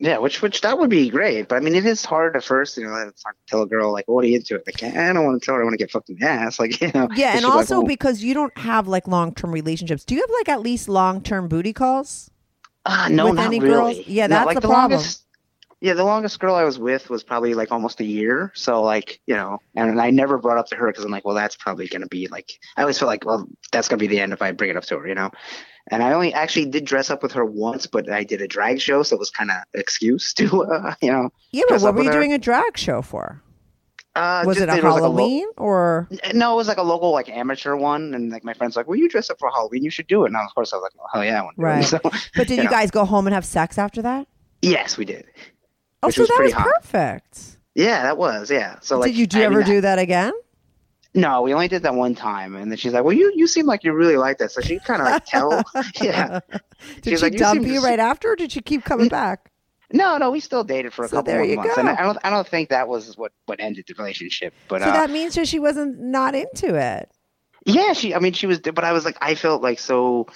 Yeah, which which that would be great, but I mean, it is hard at first. You know, to tell a girl like, "What are you into?" Like, I don't want to tell her I want to get fucked in the ass. Like, you know. Yeah, and she's like, also "Oh." because you don't have like long term relationships. Do you have like at least long term booty calls? Ah, no, with not any really. girls? Yeah, No, that's like the the problem. Longest, yeah, the longest girl I was with was probably like almost a year. So like, you know, and I never brought up to her because I'm like, well, that's probably gonna be like. I always felt like, well, that's gonna be the end if I bring it up to her, you know. And I only actually did dress up with her once, but I did a drag show, so it was kind of excuse to, uh, you know. Yeah, but what were you her. doing a drag show for? Uh, Was just- it a was like lo- Halloween or? no, it was like a local like amateur one, and like my friends were like, "Well, you dress up for Halloween, you should do it." And of course, I was like, "Well, hell yeah, I want to Right. it." So, But did you, know. guys go home and have sex after that? Yes, we did. Oh, so that was hot. perfect. Yeah, that was yeah. So like, did you do ever do that again? No, we only did that one time, and then she's like, "Well, you you seem like you really like that." So she kind of like tell, yeah. Did She's she like, "You dump seem you right after, or did she keep coming back? No, no, we still dated for a So couple there you months, go. and I don't I don't think that was what what ended the relationship. But So uh, that means that she wasn't not into it. yeah, she. I mean, she was, but I was like, I felt like so.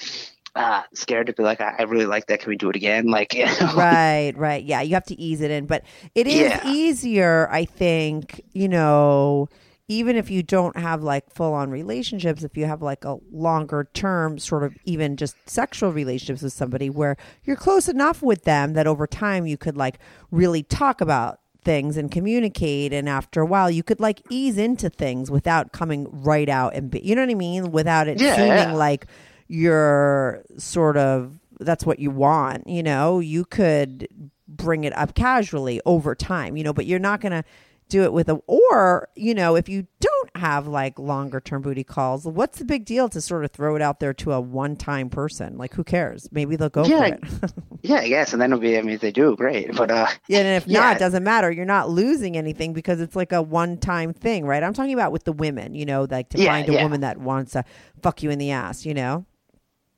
Uh, scared to be like, I, I really like that. Can we do it again? Like, you know? right, right. Yeah, you have to ease it in, but it is Yeah. easier, I think. You know, even if you don't have like full on relationships, if you have like a longer term, sort of even just sexual relationships with somebody where you're close enough with them that over time you could like really talk about things and communicate and after a while you could like ease into things without coming right out and be, you know what I mean without it Yeah, seeming yeah. like you're sort of that's what you want you know you could bring it up casually over time you know but you're not going to do it with a or you know if you don't have like longer term booty calls, what's the big deal to sort of throw it out there to a one time person? Like, who cares? Maybe they'll go Yeah. for it. Yeah, I guess, and then it'll be. I mean, if they do, great. But uh, Yeah, and if Yeah. not, it doesn't matter. You're not losing anything because it's like a one time thing, right? I'm talking about with the women, you know, like to Yeah, find a woman that wants to fuck you in the ass, you know?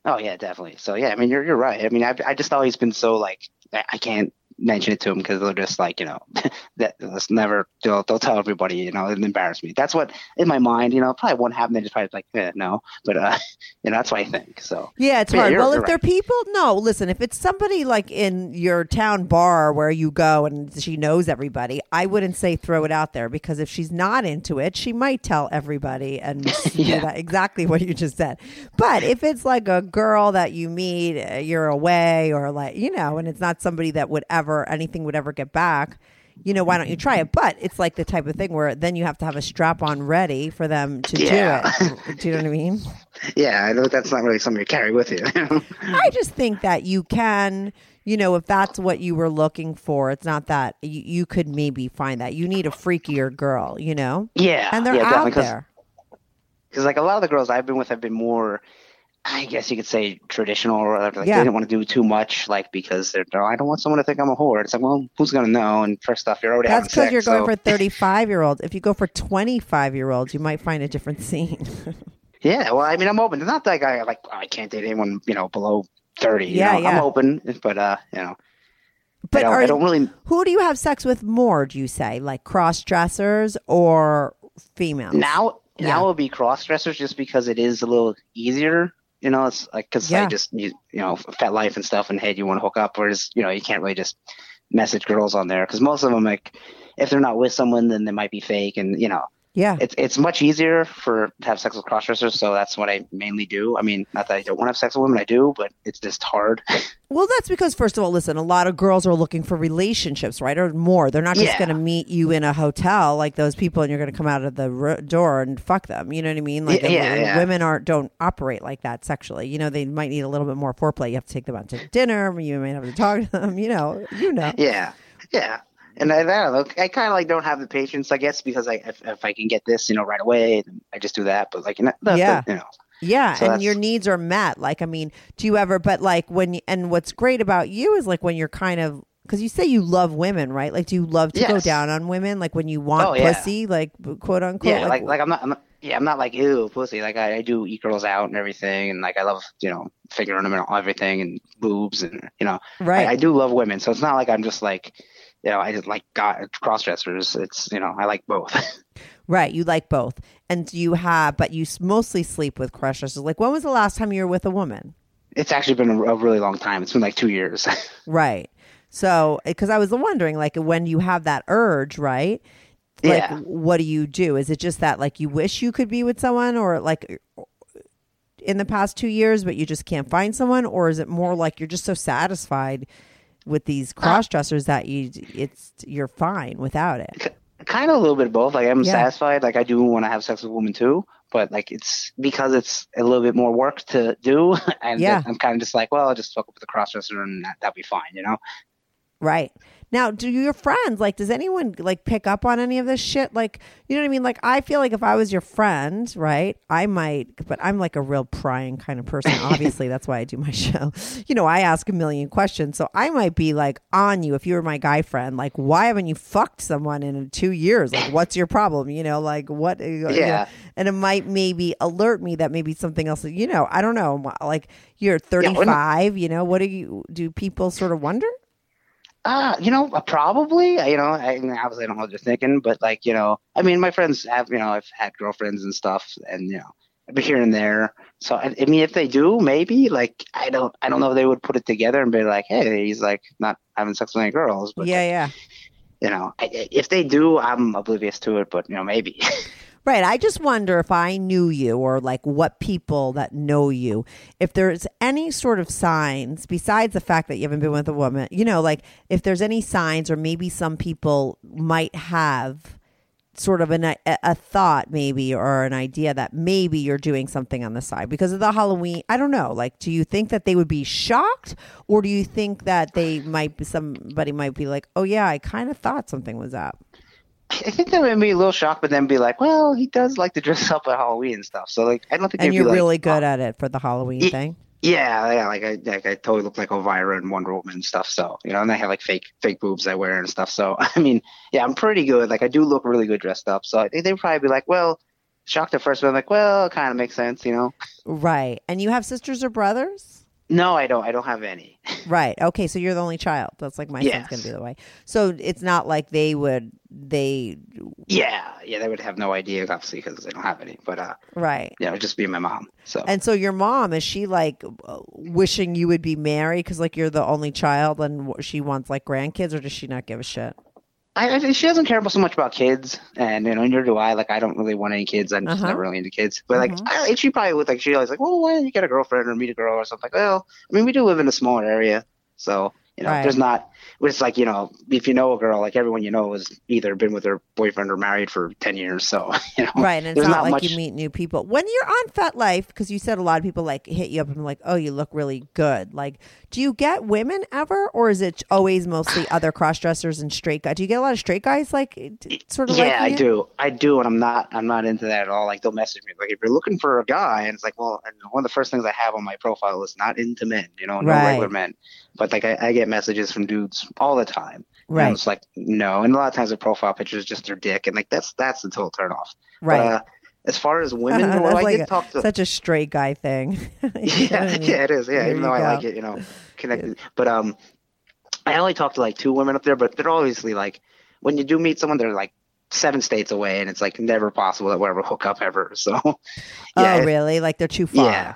Oh yeah, definitely. So yeah, I mean, you're you're right. I mean, I've I just always been so like I I can't mention it to them because they'll just like you know that let's never they'll they'll tell everybody you know and embarrass me. That's what in my mind you know probably won't happen. They just probably like eh, no, but uh you know that's what I think. So Yeah, it's Yeah, hard. you're- well, if you're they're people, no, listen, if it's somebody like in your town bar where you go and she knows everybody, I wouldn't say throw it out there because if she's not into it, she might tell everybody and Yeah. that exactly what you just said. But if it's like a girl that you meet, uh, you're away or like, you know, and it's not somebody that would ever, anything would ever get back, you know, why don't you try it? But it's like the type of thing where then you have to have a strap on ready for them to Yeah. do it. Do you know what I mean? yeah, I know that's not really something you carry with you. I just think that you can, you know, if that's what you were looking for, it's not that you, you could maybe find that. You need a freakier girl, you know? yeah, And they're yeah, out there. because like a lot of the girls I've been with have been more. I guess you could say traditional or whatever. Like Yeah. they didn't want to do too much, like because they're. I don't want someone to think I'm a whore. It's like, well, who's gonna know? And first off, you're already That's because you're going so- for 35 year olds. If you go for 25 year olds, you might find a different scene. Yeah, well, I mean, I'm open. It's not like I like oh, I can't date anyone, you know, below thirty. you Yeah, know? yeah. I'm open, but uh, you know, but I don't, are, I really. who do you have sex with more, do you say? Like cross dressers or females? Now, Yeah. now it'll be cross dressers just because it is a little easier. You know, it's like because Yeah. I just you, you know FetLife and stuff, and hey, do you want to hook up? Whereas you know you can't really just message girls on there because most of them like if they're not with someone, then they might be fake, and you know Yeah. it's it's much easier for to have sex with cross dressers. So that's what I mainly do. I mean, not that I don't want to have sex with women, I do, but it's just hard. Well, that's because, first of all, listen, a lot of girls are looking for relationships, right? Or more. They're not just Yeah. going to meet you in a hotel like those people and you're going to come out of the r- door and fuck them. You know what I mean? Like, Yeah, yeah, yeah. women aren't don't operate like that sexually. You know, they might need a little bit more foreplay. You have to take them out to dinner. You might have to talk to them. You know, you know. Yeah, yeah. And I, I don't know. I kind of like don't have the patience, I guess, because I if, if I can get this, you know, right away, I just do that. But like, you know, the- the- Yeah. you know, Yeah, So and your needs are met. Like, I mean, do you ever? But like when, and what's great about you is like when you're kind of because you say you love women, right? Like, do you love to go down on women? Like when you want Oh, yeah. pussy, like quote unquote. yeah, like, like I'm not, I'm not, yeah, I'm not like ew pussy. Like I, I do eat girls out and everything, and like I love, you know, figuring them and everything, and boobs, and you know, right. I, I do love women. So it's not like I'm just like, you know, I just like got cross dressers. It's you know, I like both. Right, you like both, and you have, but you mostly sleep with crushes. Like, when was the last time you were with a woman? it's actually been a, a really long time. It's been like two years. Right. So, eh, because I was wondering, like, when you have that urge, right? Like, Yeah. what do you do? Is it just that, like, you wish you could be with someone, or like eh, in the past two years, but you just can't find someone, or is it more like you're just so satisfied with these uh, cross dressers that you it's you're fine without it? kind of a little bit of both. Like I'm Yeah. satisfied. Like I do want to have sex with women too, but like it's because it's a little bit more work to do, and Yeah. I'm kind of just like, well, I'll just fuck up with the crossdresser and that, that'll be fine, you know? Right. Now, do your friends like does anyone like pick up on any of this shit? Like, you know what I mean? Like I feel like if I was your friend, right? I might, but I'm like a real prying kind of person. Obviously, that's why I do my show. You know, I ask a million questions. So I might be like on you if you were my guy friend. Like, why haven't you fucked someone in 2 years? Like, what's your problem? You know, like what uh, you know, Yeah. and it might maybe alert me that maybe something else, you know, I don't know, like you're when- 35, you know, what do you do people sort of wonder? Uh, you know, probably. You know, I, I mean, obviously I don't know what they're thinking, but like, you know, I mean, my friends have, you know, I've had girlfriends and stuff, and you know, but here and there. So I, I mean, if they do, maybe like I don't, I don't know if they would put it together and be like, hey, he's like not having sex with any girls, but yeah, yeah. you know, I- if they do, I'm oblivious to it, but you know, maybe. Right. I just wonder if I knew you or like what people that know you, if there's any sort of signs besides the fact that you haven't been with a woman, you know, like if there's any signs or maybe some people might have sort of an, a, a thought maybe or an idea that maybe you're doing something on the side because of the Halloween. I don't know. Like, do you think that they would be shocked or do you think that they might be, somebody might be like, oh yeah, I kind of thought something was up? I think that would be a little shocked, but then be like, well, he does like to dress up at Halloween and stuff. So like, I don't think. And they'd you're be like, really good "Oh, at it for the Halloween thing. Yeah, yeah, like I, like I totally look like Elvira and Wonder Woman and stuff. So you know, and I have like fake, fake boobs I wear and stuff. So I mean, yeah, I'm pretty good. Like I do look really good dressed up. So I think they'd probably be like, well, shocked at first, but I'm like, well, it kind of makes sense, you know. Right. And you have sisters or brothers? No, I don't. I don't have any. Right. Okay. So you're the only child. That's like my son's going to be the way. So it's not like they would, they, Yeah, yeah, they would have no idea, obviously, because they don't have any. But uh, right. yeah, it would just be my mom. So And so your mom, is she like wishing you would be married because like you're the only child and she wants like grandkids or does she not give a shit? I, I she doesn't care about so much about kids, and you know, neither do I. Like, I don't really want any kids. I'm just Uh-huh. not really into kids. But like, Mhm. I, she probably would like. She always like, well, why don't you get a girlfriend or meet a girl or something? Like, well, I mean, we do live in a smaller area, so you know, Right. there's not. It's like you know, if you know a girl, like everyone you know has either been with their boyfriend or married for ten years. So you know, Right. And it's not, not like much. you meet new people. When you're on FetLife, because you said a lot of people like hit you up and like, oh, you look really good. Like, do you get women ever or is it always mostly other cross dressers and straight guys? Do you get a lot of straight guys like sort of yeah, I do. I do, and I'm not. I'm not into that at all. Like they'll message me like, if you're looking for a guy, and it's like, well, and one of the first things I have on my profile is not into men. You know, no Right. regular men. But like I, I get messages from dudes all the time. Right. it's like no, and a lot of times the profile picture is just their dick, and like that's that's the total turn off. Right. But, uh, as far as women, That's well, I like did a- talk to. Such a straight guy thing. You know what I yeah, yeah, it is. Yeah, There even though I go. like it, you know, connected. But um, I only talked to like two women up there, but they're obviously like when you do meet someone, they're like seven states away, and it's like never possible that we'll ever hook up ever. So, yeah, oh, really? Like they're too far. yeah,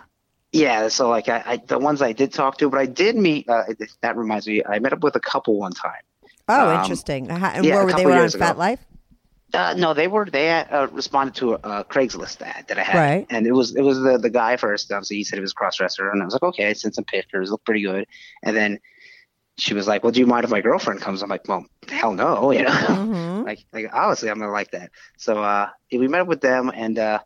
yeah. So like I, I, the ones I did talk to, but I did meet. Uh, that reminds me, I met up with a couple one time. Oh, Um, interesting. How- And yeah, where were they were on ago. FetLife? Uh, no, they were they had, uh, responded to a, a Craigslist ad that I had, Right. and it was it was the the guy first. Obviously, he said he was a cross dresser, and I was like, okay. I sent some pictures, looked pretty good, and then she was like, well, do you mind if my girlfriend comes? I'm like, well, hell no, you know, Mhm. like like obviously I'm gonna like that. So uh, we met up with them, and uh,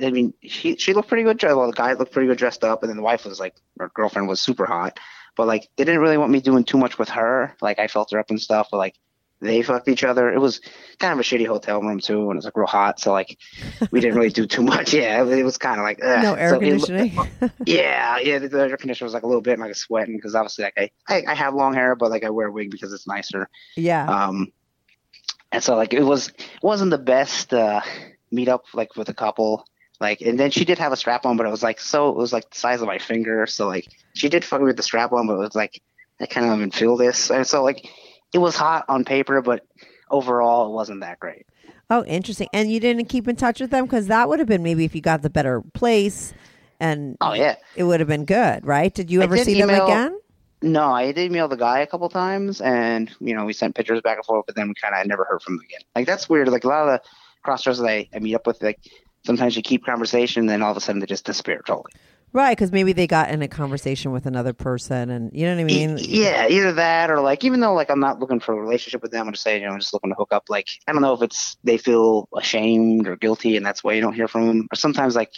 I mean, she she looked pretty good. Well, the guy looked pretty good dressed up, and then the wife was like, her girlfriend was super hot, but like they didn't really want me doing too much with her. Like I felt her up and stuff, but like they fucked each other. It was kind of a shitty hotel room too, and it was like real hot. So like we didn't really do too much. Yeah, it was kind of like ugh. No air So it- conditioning. yeah, yeah. The, the air conditioner was like a little bit, and I was sweating because obviously like I, I I have long hair, but like I wear a wig because it's nicer. yeah. Um, and so like it was wasn't the best uh, meetup like with a couple. Like and then she did have a strap on, but it was like so it was like the size of my finger. So like she did fuck me with the strap on, but it was like I kind of even feel this. And so like it was hot on paper, but overall it wasn't that great. Oh, interesting. And you didn't keep in touch with them because that would have been maybe if you got the better place, and Oh yeah. it would have been good, right? Did you ever did see them again? No, I did email the guy a couple times, and you know we sent pictures back and forth, but then we kind of never heard from him again. Like that's weird. Like a lot of the cross dressers I, I meet up with, like sometimes you keep conversation, and then all of a sudden they just disappear totally. Right, because maybe they got in a conversation with another person, and you know what I mean. Yeah, either that or like even though like I'm not looking for a relationship with them, I'm just saying you know I'm just looking to hook up. Like I don't know if it's they feel ashamed or guilty, and that's why you don't hear from them. Or sometimes like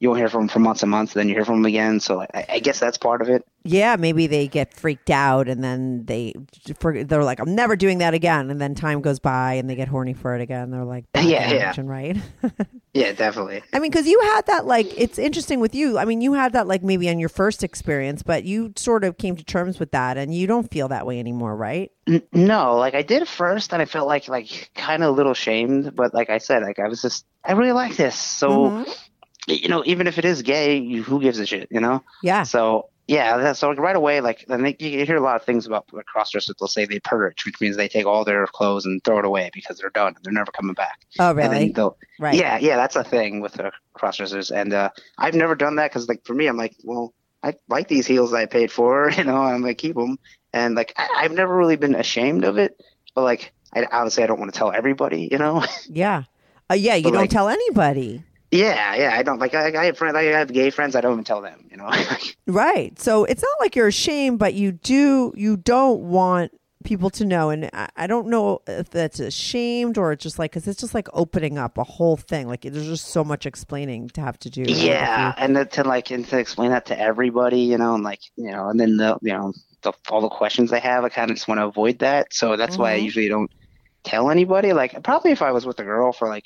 you won't hear from them for months and months, and then you hear from them again. So I, I guess that's part of it. Yeah, maybe they get freaked out, and then they they're like, "I'm never doing that again." And then time goes by, and they get horny for it again. They're like, Yeah, yeah. right? Yeah, definitely. I mean, because you had that, like, it's interesting with you. I mean, you had that, like, maybe on your first experience, but you sort of came to terms with that, and you don't feel that way anymore, right? N- no, like I did first, and I felt like like kind of a little shamed. But like I said, like I was just I really like this. So Mhm. You know, even if it is gay, you, who gives a shit? You know. Yeah. So yeah, that's, so like right away, like and they, you hear a lot of things about like, cross dressers. They'll say they purge, which means they take all their clothes and throw it away because they're done and they're never coming back. Oh, really? Right. Yeah, yeah, that's a thing with the cross dressers, and uh, I've never done that because like for me, I'm like, well, I like these heels I paid for, you know, I'm gonna keep them, and like I, I've never really been ashamed of it, but like I obviously I don't want to tell everybody, you know. Yeah. Uh, yeah, you But, don't like- tell anybody. Yeah, yeah, I don't like I, I have friends, I have gay friends, I don't even tell them, you know. Right. So it's not like you're ashamed, but you do, you don't want people to know. And I, I don't know if that's ashamed or it's just like, because it's just like opening up a whole thing. Like there's just so much explaining to have to do. Yeah, and then to like and to explain that to everybody, you know, and like you know, and then the you know the, all the questions they have, I kind of just want to avoid that. So that's why I Mhm. usually don't tell anybody. Like probably if I was with a girl for like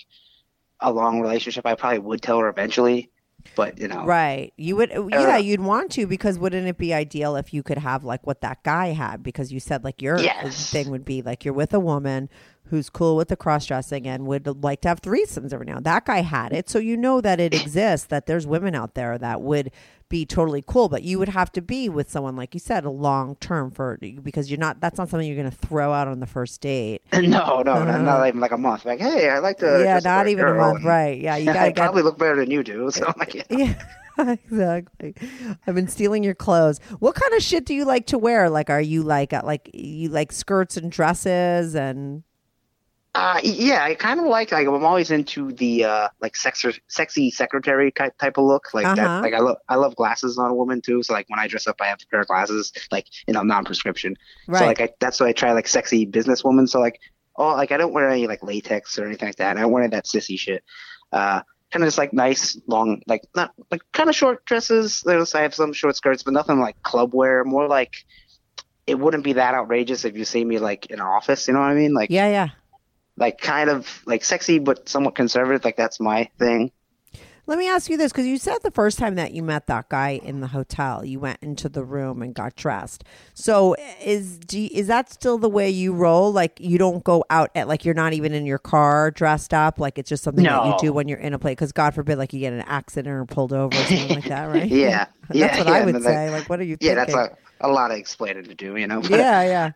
a long relationship, I probably would tell her eventually. But you know, Right. You would, yeah, you'd want to because wouldn't it be ideal if you could have like what that guy had? Because you said like your Yes. thing would be like you're with a woman who's cool with the cross dressing and would like to have threesomes every now. and That guy had it, so you know that it exists. That there's women out there that would be totally cool, but you would have to be with someone like you said a long term for because you're not. That's not something you're going to throw out on the first date. no, no, not, not even like a month. Like, hey, I like to. Yeah, not even a month, right? Yeah, you gotta get probably look better than you do. So like, yeah. Yeah, exactly. I've been stealing your clothes. What kind of shit do you like to wear? Like, are you like uh, like you like skirts and dresses and Uh, yeah, I kind of like like I'm always into the uh like sex sexy secretary type type of look like Uh-huh. that. Like I love I love glasses on a woman too. So like when I dress up, I have a pair of glasses like you know non-prescription. right? So like I, that's why I try like sexy businesswoman. So like oh like I don't wear any like latex or anything like that. I don't wear that sissy shit. Uh, kind of just like nice long like not like kind of short dresses. There's I have some short skirts, but nothing like club wear. More like it wouldn't be that outrageous if you see me like in an office. You know what I mean? Like yeah, yeah. Like kind of like sexy but somewhat conservative. Like that's my thing. Let me ask you this because you said the first time that you met that guy in the hotel, you went into the room and got dressed. So is do you- is that still the way you roll? Like you don't go out at like you're not even in your car dressed up. Like it's just something that you do when you're in a place. Because God forbid, like you get an accident or pulled over or something like that, right? Yeah, that's yeah, what yeah, I would say. Like, what are you? Yeah, thinking? that's a, a lot of explaining to do. You know. But, yeah, yeah.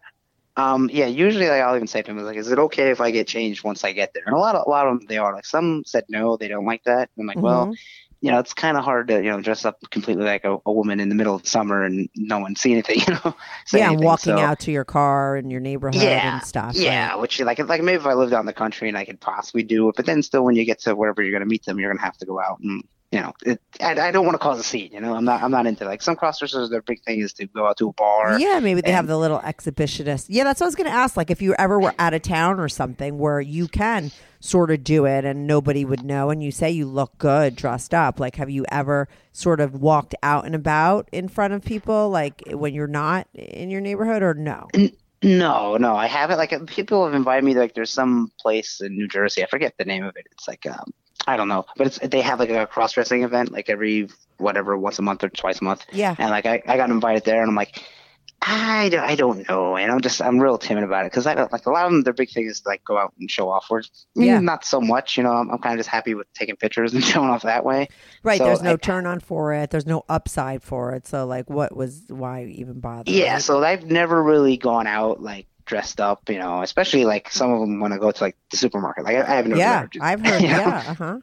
Um. Yeah. Usually, like, I'll even say to them, like, "Is it okay if I get changed once I get there?" And a lot of a lot of them, they are. Like some said no, they don't like that. And I'm like, well, Mhm. you know, it's kind of hard to you know dress up completely like a, a woman in the middle of summer and no one see anything. You know. yeah, anything. walking So- out to your car and your neighborhood Yeah, and stuff. Yeah, right? which like like maybe if I lived out in the country and I could possibly do it, but then still when you get to wherever you're going to meet them, you're going to have to go out and you know, it, I, I don't want to cause a scene. You know, I'm not I'm not into like some cross dressers. Their big thing is to go out to a bar. Yeah, maybe they have the little exhibitionist. Yeah, that's what I was going to ask. Like, if you ever were out of town or something where you can sort of do it and nobody would know, and you say you look good dressed up, like, have you ever sort of walked out and about in front of people, like when you're not in your neighborhood, or no? No, no, I haven't. Like people have invited me. Like there's some place in New Jersey. I forget the name of it. It's like um, I don't know, but it's they have like a cross dressing event like every whatever once a month or twice a month. Yeah. And like I, I got invited there, and I'm like, I don't, I don't know, and I'm just I'm real timid about it because I don't like a lot of them. Their big thing is like go out and show off. Or Yeah. not so much, you know. I'm, I'm kind of just happy with taking pictures and showing off that way. Right. So there's no I- turn on for it. There's no upside for it. So, like, what was why even bother? Yeah, right? so I've never really gone out like dressed up, you know. Especially like some of them when I go to like the supermarket. Like I, I haven't. Yeah, I've heard. you know? Yeah, uh huh.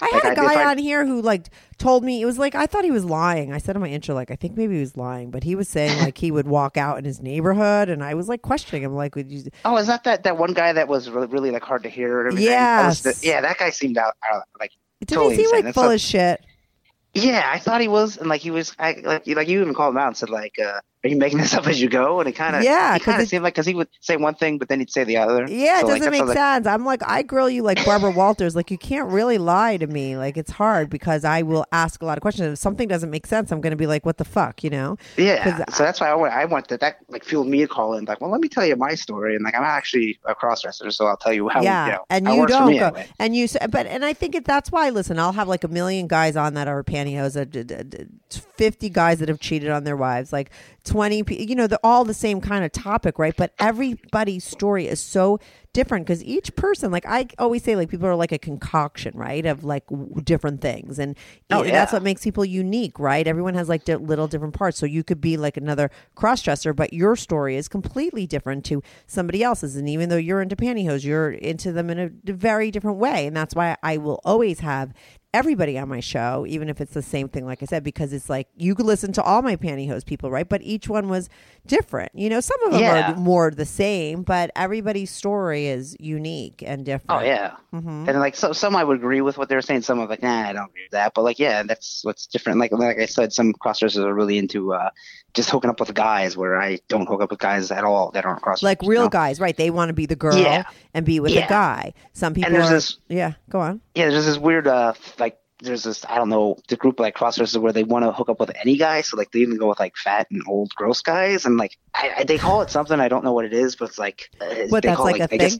I Like, had a guy I- on here who like told me it was like I thought he was lying. I said in my intro like I think maybe he was lying, but he was saying like he would walk out in his neighborhood, and I was like questioning him like, would you? Oh, is that that, that one guy that was really, really like hard to hear? And everything? That was Yes. the- yeah, that guy seemed out, out like Did totally he seem insane. like full not- of shit? yeah, I thought he was, and like he was, I, like you- like you even called him out and said like, uh, "Are you making this up as you go?" And it kind of Yeah, 'cause kind it- of seemed like because he would say one thing but then he'd say the other. Yeah, it So, like, doesn't that's make like- sense. I'm like, I grill you like Barbara Walters. Like, you can't really lie to me. Like, it's hard because I will ask a lot of questions. If something doesn't make sense, I'm going to be like, what the fuck, you know? Yeah. so that's why I want, I went that that like fueled me to call in. Like, well, let me tell you my story. And like, I'm actually a cross dresser, so I'll tell you how. yeah, you know, and you don't go, anyway. and you, but and I think it, that's why. Listen, I'll have like a million guys on that are pantyhose, uh, d- d- d- fifty guys that have cheated on their wives, like twenty. Pe- You know, they're all the same kind of topic, right? But everybody's story is so different because each person, like I always say, like people are like a concoction, right, of like w- different things, and Oh, and that's what makes people unique, right? Everyone has like di- little different parts, so you could be like another cross dresser, but your story is completely different to somebody else's, and even though you're into pantyhose, you're into them in a d- very different way, and that's why I will always have everybody on my show, even if it's the same thing, like I said, because it's like you could listen to all my pantyhose people, right? But each one was different. You know, some of them Yeah. are more the same, but everybody's story is unique and different. Oh yeah, Mhm. and like so, some I would agree with what they were saying. Some are like, nah, I don't agree with that. But like, yeah, that's what's different. Like like I said, some cross dressers are really into uh, just hooking up with guys, where I don't hook up with guys at all that aren't cross. Like real guys, right? They want to be the girl Yeah. and be with a guy. Some people and there's are. this- yeah, go on. Yeah, there's this weird uh like. There's this I don't know the group like crossdressers where they want to hook up with any guy, so like they even go with like fat and old gross guys, and like I, I they call it something I don't know what it is, but it's like uh, What they that's call, like, a I thing? guess-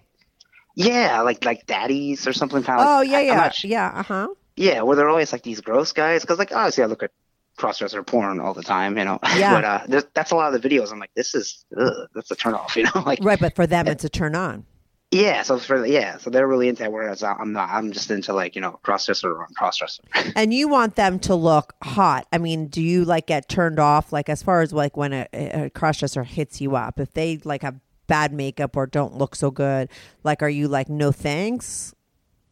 Yeah, like like daddies or something kind of. oh like, yeah, yeah, yeah. Uh huh. yeah, where they're always like these gross guys. Because like obviously I look at crossdresser porn all the time, you know. Yeah. but uh, that's a lot of the videos. I'm like, this is ugh, that's a turn off, you know. like Right, but for them, it's a turn on. Yeah, so for yeah, so they're really into it. Whereas I'm not. I'm just into like you know crossdresser or crossdresser. And you want them to look hot. I mean, do you like get turned off? Like as far as like when a, a crossdresser hits you up, if they like have bad makeup or don't look so good, like are you like no thanks?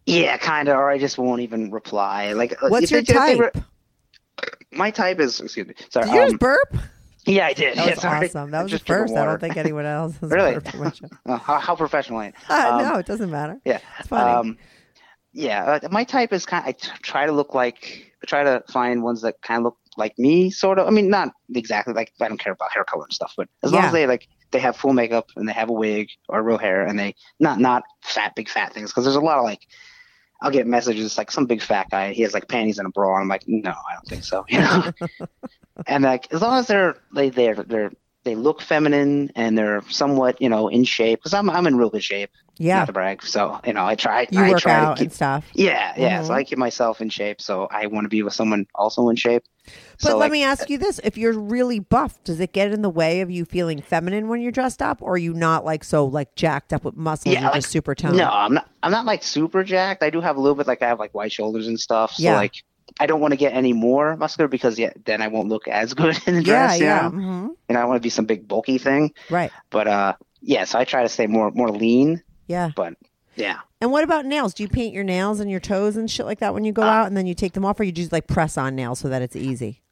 yeah, kind of. Or I just won't even reply. Like, uh, What's if your they- if they type? re- my type is excuse me. Sorry. Did um, burp? Yeah, I did. That was awesome. That was the first. I don't think anyone else has Really? burped in my show. Uh, how, how professional I am. Uh, Um, no, it doesn't matter. Yeah. It's funny. Um, yeah, uh, my type is kind. Of, I t- try to look like. I try to find ones that kind of look like me, sort of. I mean, not exactly like. I don't care about hair color and stuff, but as long Yeah. as they like, they have full makeup and they have a wig or real hair, and they not not fat, big fat things. Because there's a lot of like. I'll get messages like some big fat guy. He has like panties and a bra. And I'm like, no, I don't think so. You know. And like as long as they're they they're they're they look feminine and they're somewhat you know in shape because I'm I'm in real good shape. yeah, Not to brag. So you know, I try. you I work try out to keep, and stuff. yeah, yeah. Mhm. So I keep myself in shape. So I want to be with someone also in shape. But so let like, me ask you this: If you're really buff, does it get in the way of you feeling feminine when you're dressed up, or are you not like so like jacked up with muscles? Yeah, you're like, just super toned. No, I'm not. I'm not like super jacked. I do have a little bit. Like I have like wide shoulders and stuff. So Yeah. like I don't want to get any more muscular because yeah, then I won't look as good in the Yeah, dress. yeah, You know? hmm And I want to be some big bulky thing. right, But uh, yeah. So I try to stay more more lean. yeah. But yeah. And what about nails? Do you paint your nails and your toes and shit like that when you go Uh, out, and then you take them off, or you just like press on nails so that it's easy?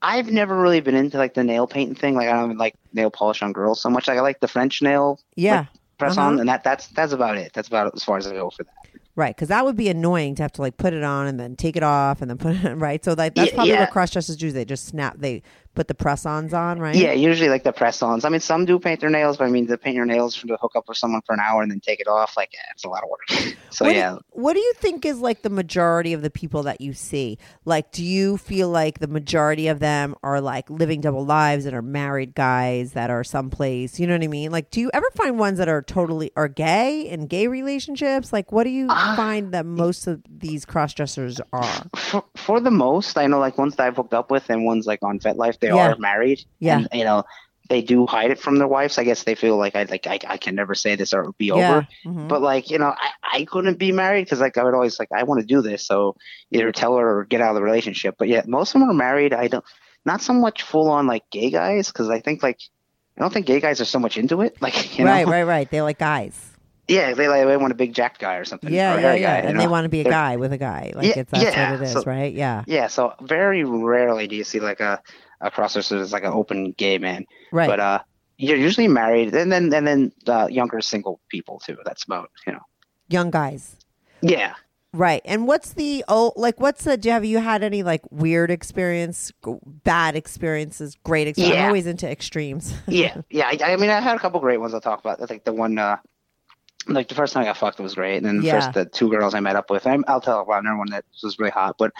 I've never really been into like the nail painting thing. Like I don't like nail polish on girls so much. Like I like the French nail Yeah, press Uh-huh. on, and that that's that's about it. That's about as far as I go for that. Right. Because that would be annoying to have to like put it on and then take it off and then put it on, right. So like that's probably yeah. what cross dressers do. They just snap. They put the press ons on, right? Yeah, usually like the press ons. I mean, some do paint their nails, but I mean, to paint your nails to hook up with someone for an hour and then take it off, like, yeah, it's a lot of work. so, what do- yeah. what do you think is like the majority of the people that you see? Like, do you feel like the majority of them are like living double lives and are married guys that are someplace? You know what I mean? Like, do you ever find ones that are totally are gay and gay relationships? Like, what do you Ah. find that most of these cross dressers are? For, for the most, I know like ones that I've hooked up with and ones like on FetLife, they Yeah. are married. Yeah. And, you know, they do hide it from their wives. I guess they feel like I like I, I can never say this or it'll be Yeah. over. Mhm. But like you know, I, I couldn't be married because like I would always like I want to do this, so either tell her or get out of the relationship. But yeah, most of them are married. I don't not so much full on like gay guys because I think like I don't think gay guys are so much into it. Like you right, know, right, right. They like guys. yeah, they like they want a big jacked guy or something. Yeah, or yeah, yeah. guy, and they know? want to be a They're- guy with a guy. Like Yeah, it's that's yeah, what it is, so- right? Yeah. Yeah, so very rarely do you see like a a crosser that's like an open gay man. Right. But uh, you're usually married, and then and then uh, younger single people too. That's about you know. Young guys. Yeah. Right. And what's the oh like what's the do you have you had any like weird experience, bad experiences, great experience? I'm Yeah. always into extremes. yeah, yeah. I, I mean, I had a couple great ones I'll talk about. I think the one, uh, like the first time I got fucked was great, and then the Yeah. first the two girls I met up with. I, I'll tell about another one that was really hot, but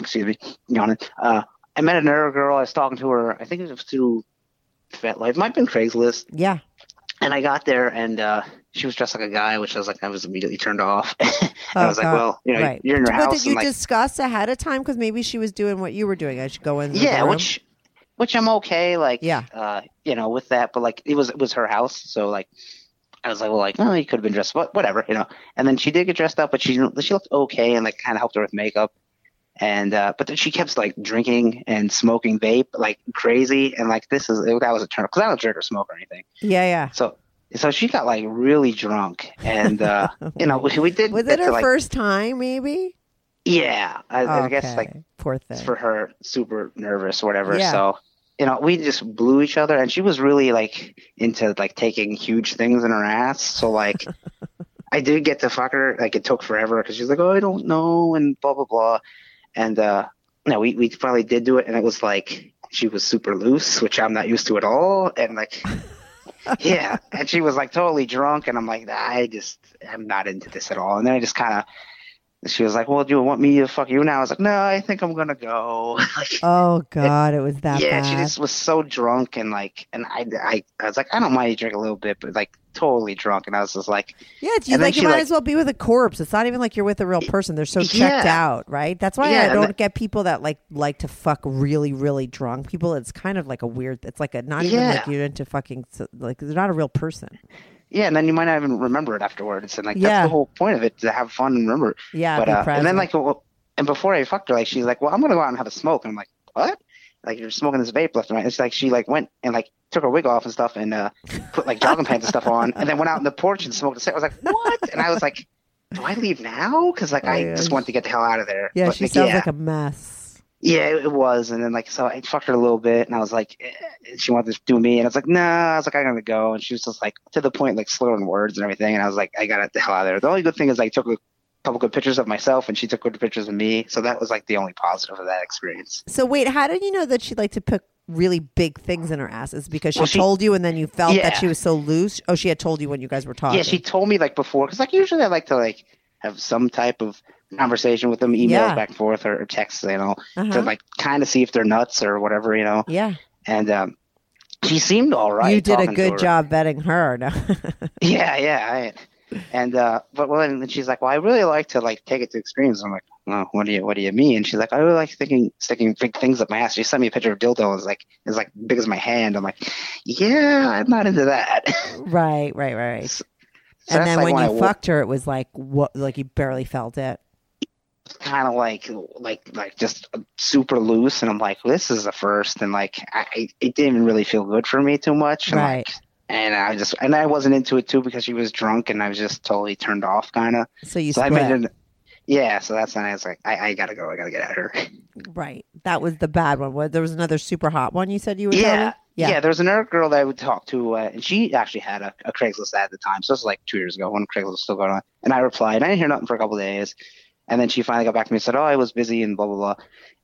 excuse me, yawning. Uh, I met another girl. I was talking to her. I think it was through FetLife. Might have been Craigslist. yeah. And I got there, and uh, she was dressed like a guy, which I was like, I was immediately turned off. and I Oh, was like, God. well, you know, right. you're in your but house, did you like, discuss ahead of time because maybe she was doing what you were doing? I should go in. yeah, which which I'm okay, like, Yeah. uh, you know, with that, but like, it was it was her house, so like, I was like, well, like, oh, you could have been dressed, but whatever, you know. And then she did get dressed up, but she she looked okay, and like, kind of helped her with makeup. And uh, but then she kept like drinking and smoking vape like crazy, and like this is that was a turn because I don't drink or smoke or anything. Yeah, yeah. So so she got like really drunk, and uh, you know we, we did Was it to, her like, first time? Maybe. Yeah, I, I guess like Okay. poor thing. for her super nervous or whatever. Yeah. So you know we just blew each other, and she was really like into like taking huge things in her ass. So like. I did get to fuck her. Like it took forever because she's like, "Oh, I don't know," and blah blah blah. And uh, no, we we finally did do it, and it was like she was super loose, which I'm not used to at all. And like, yeah, and she was like totally drunk, and I'm like, I just am not into this at all. And then I just kind of, she was like, "Well, do you want me to fuck you now?" I was like, "No, I think I'm gonna go." like, oh God, it was that yeah, bad. she just was so drunk and like, and I, I, I was like, I don't mind you drink a little bit, but like totally drunk, and I was just like, Yeah, it's you like you might like- as well be with a corpse. It's not even like you're with a real person. They're so checked Yeah. out, right? That's why Yeah, I don't the- get people that like like to fuck really, really drunk people. It's kind of like a weird. It's like a not even Yeah. like you're into fucking like they're not a real person. yeah, and then you might not even remember it afterwards, and like that's the whole point of it to have fun and remember. Yeah, but uh, and then like, well, and before I fucked her, like she's like, well, I'm gonna go out and have a smoke, and I'm like, what? Like you're smoking this vape left and right. It's like she like went and like took her wig off and stuff and uh, put like jogging pants and stuff on, and then went out in the porch and smoked a cigarette. I was like, what? And I was like, do I leave now? Because like Oh, I yeah. just want to get the hell out of there. yeah, But, she like, sounds yeah. like a mess. Yeah, it it was, and then like so I fucked her a little bit, and I was like, eh, she wanted to do me, and I was like, nah, I was like, I gotta go, and she was just like to the point, like slurring words and everything, and I was like, I gotta the hell out of there. The only good thing is I took a couple good pictures of myself, and she took good pictures of me, so that was like the only positive of that experience. So wait, how did you know that she liked to put really big things in her ass? Is because she, Well, she- told you, and then you felt that she was so loose? Oh, she had told you when you guys were talking. Yeah, she told me like before, because like usually I like to like have some type of conversation with them, emails Yeah. back and forth or, or texts, you know, Uh-huh. to like kind of see if they're nuts or whatever, you know, Yeah, and um. She seemed all right. you did a good job vetting her. No. Yeah, yeah. I, and uh, but well, and she's like, well, I really like to like take it to extremes. I'm like, well, what do you what do you mean? She's like, I really like sticking sticking big things up my ass. She sent me a picture of dildo. It's like it's like big as my hand. I'm like, yeah, I'm not into that. right, right, right. So and then like when I you wa- fucked her, it was like what? Like you barely felt it. kind of like like like just super loose, and I'm like, this is a first, and like I I- it didn't really feel good for me too much, and Right. like. And I just and I wasn't into it too because she was drunk and I was just totally turned off kind of. So you So I made it. Yeah, so that's when I was like, I, I gotta go. I gotta get out of here. Right. That was the bad one. There was another super hot one you said you would tell Yeah, yeah. There was another girl that I would talk to, uh, and she actually had a, a Craigslist ad at the time. So this was like two years ago when Craigslist was still going on. And I replied. I didn't hear nothing for a couple of days, and then she finally got back to me and said, "Oh, I was busy and blah blah blah."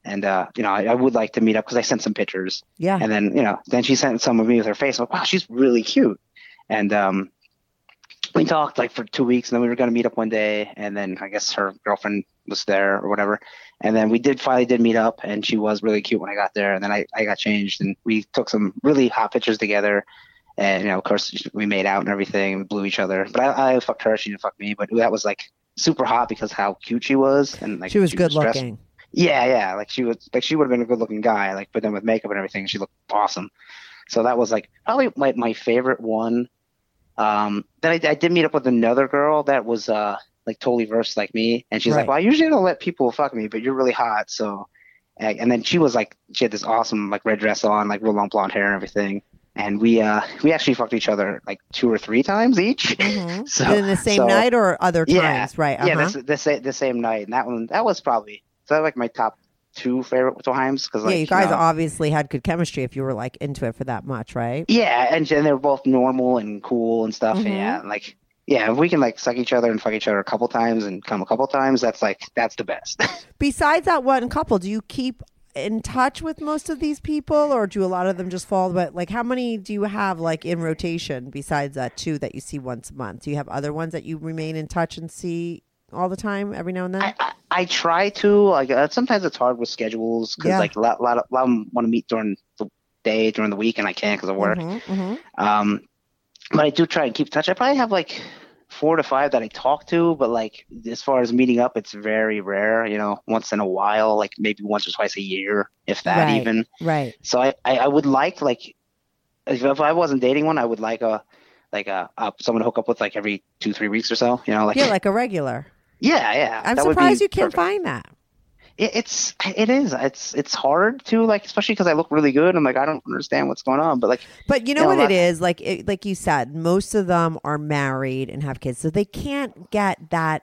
And uh, you know, I, I would like to meet up because I sent some pictures. Yeah. And then you know, then she sent some of me with her face. I'm like, wow, she's really cute. And um, we talked like for two weeks, and then we were gonna meet up one day, and then I guess her girlfriend was there or whatever. And then we did finally did meet up, and she was really cute when I got there. And then I, I got changed, and we took some really hot pictures together. And you know, of course, we made out and everything, we blew each other. But I, I fucked her, she didn't fuck me. But that was like super hot because how cute she was, and like she was good dressed- looking. yeah, yeah. Like she was like she would have been a good looking guy, like but then with makeup and everything, she looked awesome. So that was like probably my, my favorite one. Um then I, I did meet up with another girl that was uh like totally versed like me and she's Right. like, Well I usually don't let people fuck me, but you're really hot, so and and then she was like she had this awesome like red dress on, like real long blonde hair and everything. And we uh we actually fucked each other like two or three times each. Mhm. so in the same so- night or other times? Yeah. Right. Uh-huh. yeah, the, the, the same night, and that one that was probably so like my top two favorite times because like yeah, you guys know, obviously had good chemistry if you were like into it for that much, right? yeah, and, and they were both normal and cool and stuff. Mhm. Yeah, and, like yeah, if we can like suck each other and fuck each other a couple times and come a couple times, that's like that's the best. Besides that one couple, do you keep in touch with most of these people or do a lot of them just fall but like how many do you have like in rotation besides that two that you see once a month? Do you have other ones that you remain in touch and see all the time every now and then? I, I I try to like uh, sometimes it's hard with schedules because Yeah. like a lot, lot of, lot of them want to meet during the day during the week and I can't because of work. Mhm, mhm. Um, but I do try and keep in touch. I probably have like four to five that I talk to, but like as far as meeting up, it's very rare. You know, once in a while, like maybe once or twice a year, if that Right. even. Right. So I, I, I would like like if, if I wasn't dating one, I would like a like a, a someone to hook up with like every two three weeks or so. You know, like Yeah, like a regular. Yeah, yeah. I'm surprised you can't perfect. find that. It, it's it is it's it's hard to like especially because I look really good. I'm like I don't understand what's going on, but like But you know Yeah, what it is like it, like you said, most of them are married and have kids, so they can't get that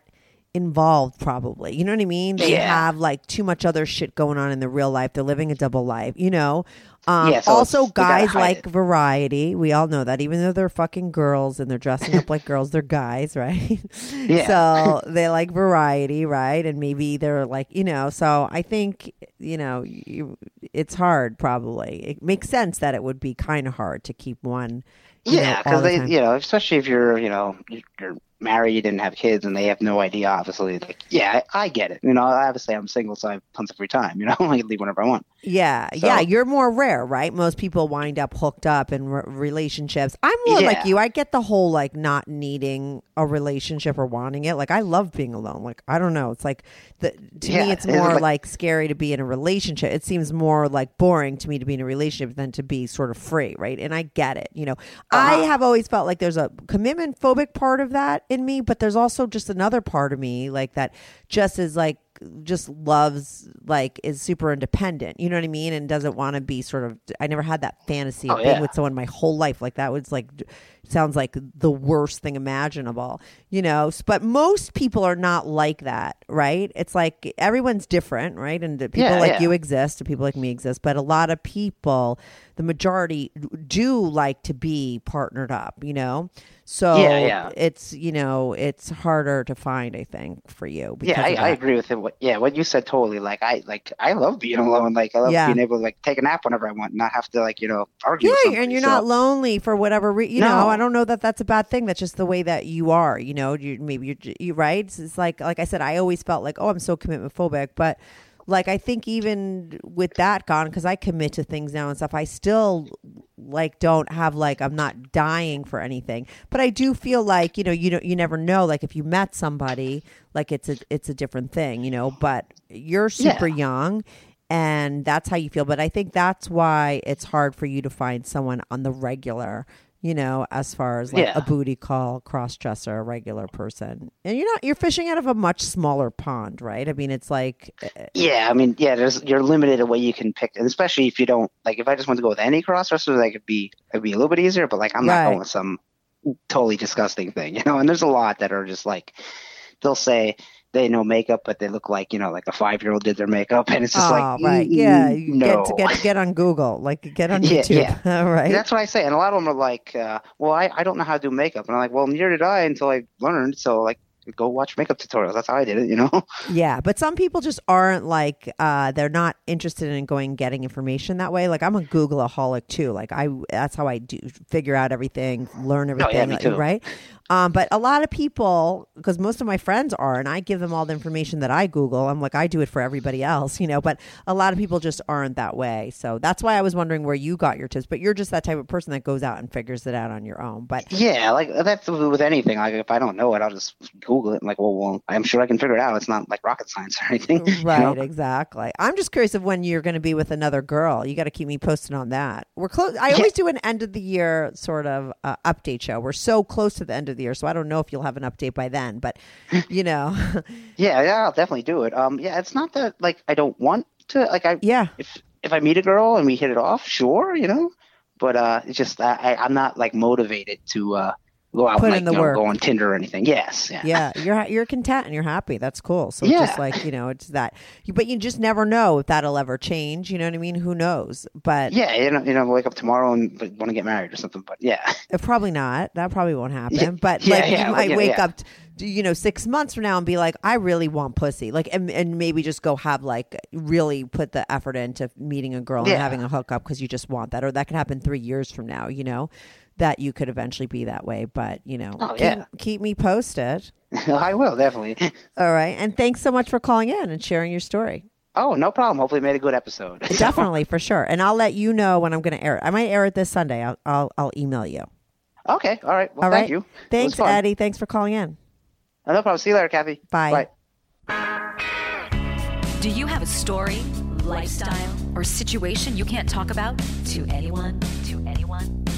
involved. Probably, you know what I mean? They Yeah. have like too much other shit going on in the real life. They're living a double life, you know. Um, Yeah, so also, it's- they gotta guys like it. variety. We all know that, even though they're fucking girls and they're dressing up like girls, they're guys, right? Yeah. So they like variety, right? And maybe they're like, you know. So I think you know, you, it's hard. Probably it makes sense that it would be kind of hard to keep one. Yeah, because the they, time. you know, especially if you're, you know, you're married and have kids and they have no idea, obviously. Like, yeah, I, I get it. You know, obviously I'm single, so I have tons of free time. You know, I can leave whenever I want. Yeah, So- yeah, you're more rare, right? Most people wind up hooked up in re- relationships. I'm more like you. I get the whole like not needing a relationship or wanting it. Like I love being alone. Like I don't know. It's like the to me, Yeah, it's it's more like- like scary to be in a relationship. It seems more like boring to me to be in a relationship than to be sort of free, right? And I get it. You know, I Uh-huh. have always felt like there's a commitment phobic part of that in me, but there's also just another part of me like that just is like just loves like is super independent you know what i mean? And doesn't want to be sort of i never had that fantasy of Oh, being yeah. with someone my whole life. Like that was like sounds like the worst thing imaginable you know? But most people are not like that right it's like everyone's different right and people Yeah, like yeah. you exist and people like me exist but a lot of people the majority do like to be partnered up you know so Yeah, yeah. it's you know it's harder to find i think for you Yeah, I, I agree with it. What, yeah, what you said totally. Like I like I love being alone. Like I love Yeah. being able to like take a nap whenever I want, not have to like you know argue. Yeah, and you're So- not lonely for whatever reason. You know, I don't know that that's a bad thing. That's just the way that you are. You know, you maybe you're you right. It's, it's like like I said, I always felt like oh, I'm so commitment phobic, but like I think even with that gone, because I commit to things now and stuff, I still like don't have like I'm not dying for anything, but I do feel like you know you don't you never know. Like if you met somebody, like it's a it's a different thing, you know. But you're super Yeah. young and that's how you feel but i think that's why it's hard for you to find someone on the regular you know as far as like Yeah. a booty call cross dresser a regular person and you're not you're fishing out of a much smaller pond right i mean it's like eh, Yeah, I mean, yeah, there's you're limited in what you can pick, and especially if you don't like. If I just want to go with any cross dresser, like it'd be it'd be a little bit easier. But like, I'm Right. not going with some totally disgusting thing, you know. And there's a lot that are just like they'll say they know makeup, but they look like you know like a five year old did their makeup, and it's just oh, like right mm, yeah you no. get to get get on google like get on Yeah, youtube right That's what I say, and a lot of them are like, uh, "Well, I, I don't know how to do makeup," and I'm like, "Well, neither did I until I learned." So like, go watch makeup tutorials. That's how I did it, you know. Yeah, but some people just aren't like uh they're not interested in going getting information that way. Like I'm a Googleaholic too. Like I that's how I do figure out everything, learn Oh, yeah, everything, me like, too. right? Um but a lot of people because most of my friends are and I give them all the information that I Google. I'm like I do it for everybody else, you know, but a lot of people just aren't that way. So that's why I was wondering where you got your tips, but you're just that type of person that goes out and figures it out on your own. But Yeah, like that's with anything. Like if I don't know it, I'll just Google it. I'm like, well, well, I'm sure I can figure it out. It's not like rocket science or anything. you Right, know? exactly. I'm just curious of when you're going to be with another girl. You got to keep me posted on that. We're close. I always do an end of the year sort of uh, update show. We're so close to the end of the year, so I don't know if you'll have an update by then. But you know, Yeah, yeah, I'll definitely do it. Um, yeah, it's not that like I don't want to. Like I, yeah, if if I meet a girl and we hit it off, sure, you know. But uh, it's just I, I I'm not like motivated to uh go out Put and in like the you know, work. go on Tinder or anything. Yes, yeah. yeah, you're you're content and you're happy. That's cool. So it's just like you know, it's that. You, but you just never know if that'll ever change. You know what I mean? Who knows? But Yeah, you know, you know, wake up tomorrow and want to get married or something. But yeah, Uh, Probably not. That probably won't happen. Yeah, but yeah, like yeah, you might yeah, wake yeah. up, t- you know, six months from now and be like, I really want pussy. Like, and, and maybe just go have like really put the effort into meeting a girl and having a hookup because you just want that, or that could happen three years from now. You know, that you could eventually be that way. But you know, Oh, keep, yeah. keep me posted. I will definitely. All right, and thanks so much for calling in and sharing your story. Oh, no problem. Hopefully, made a good episode. Definitely for sure, and I'll let you know when I'm going to air it. I might air it this Sunday. I'll I'll, I'll email you. Okay. All right. Well, All thank you. Thanks. Eddie. Thanks for calling in. No problem. See you later, Kathy. Bye. Bye. Do you have a story, lifestyle, or situation you can't talk about? To anyone?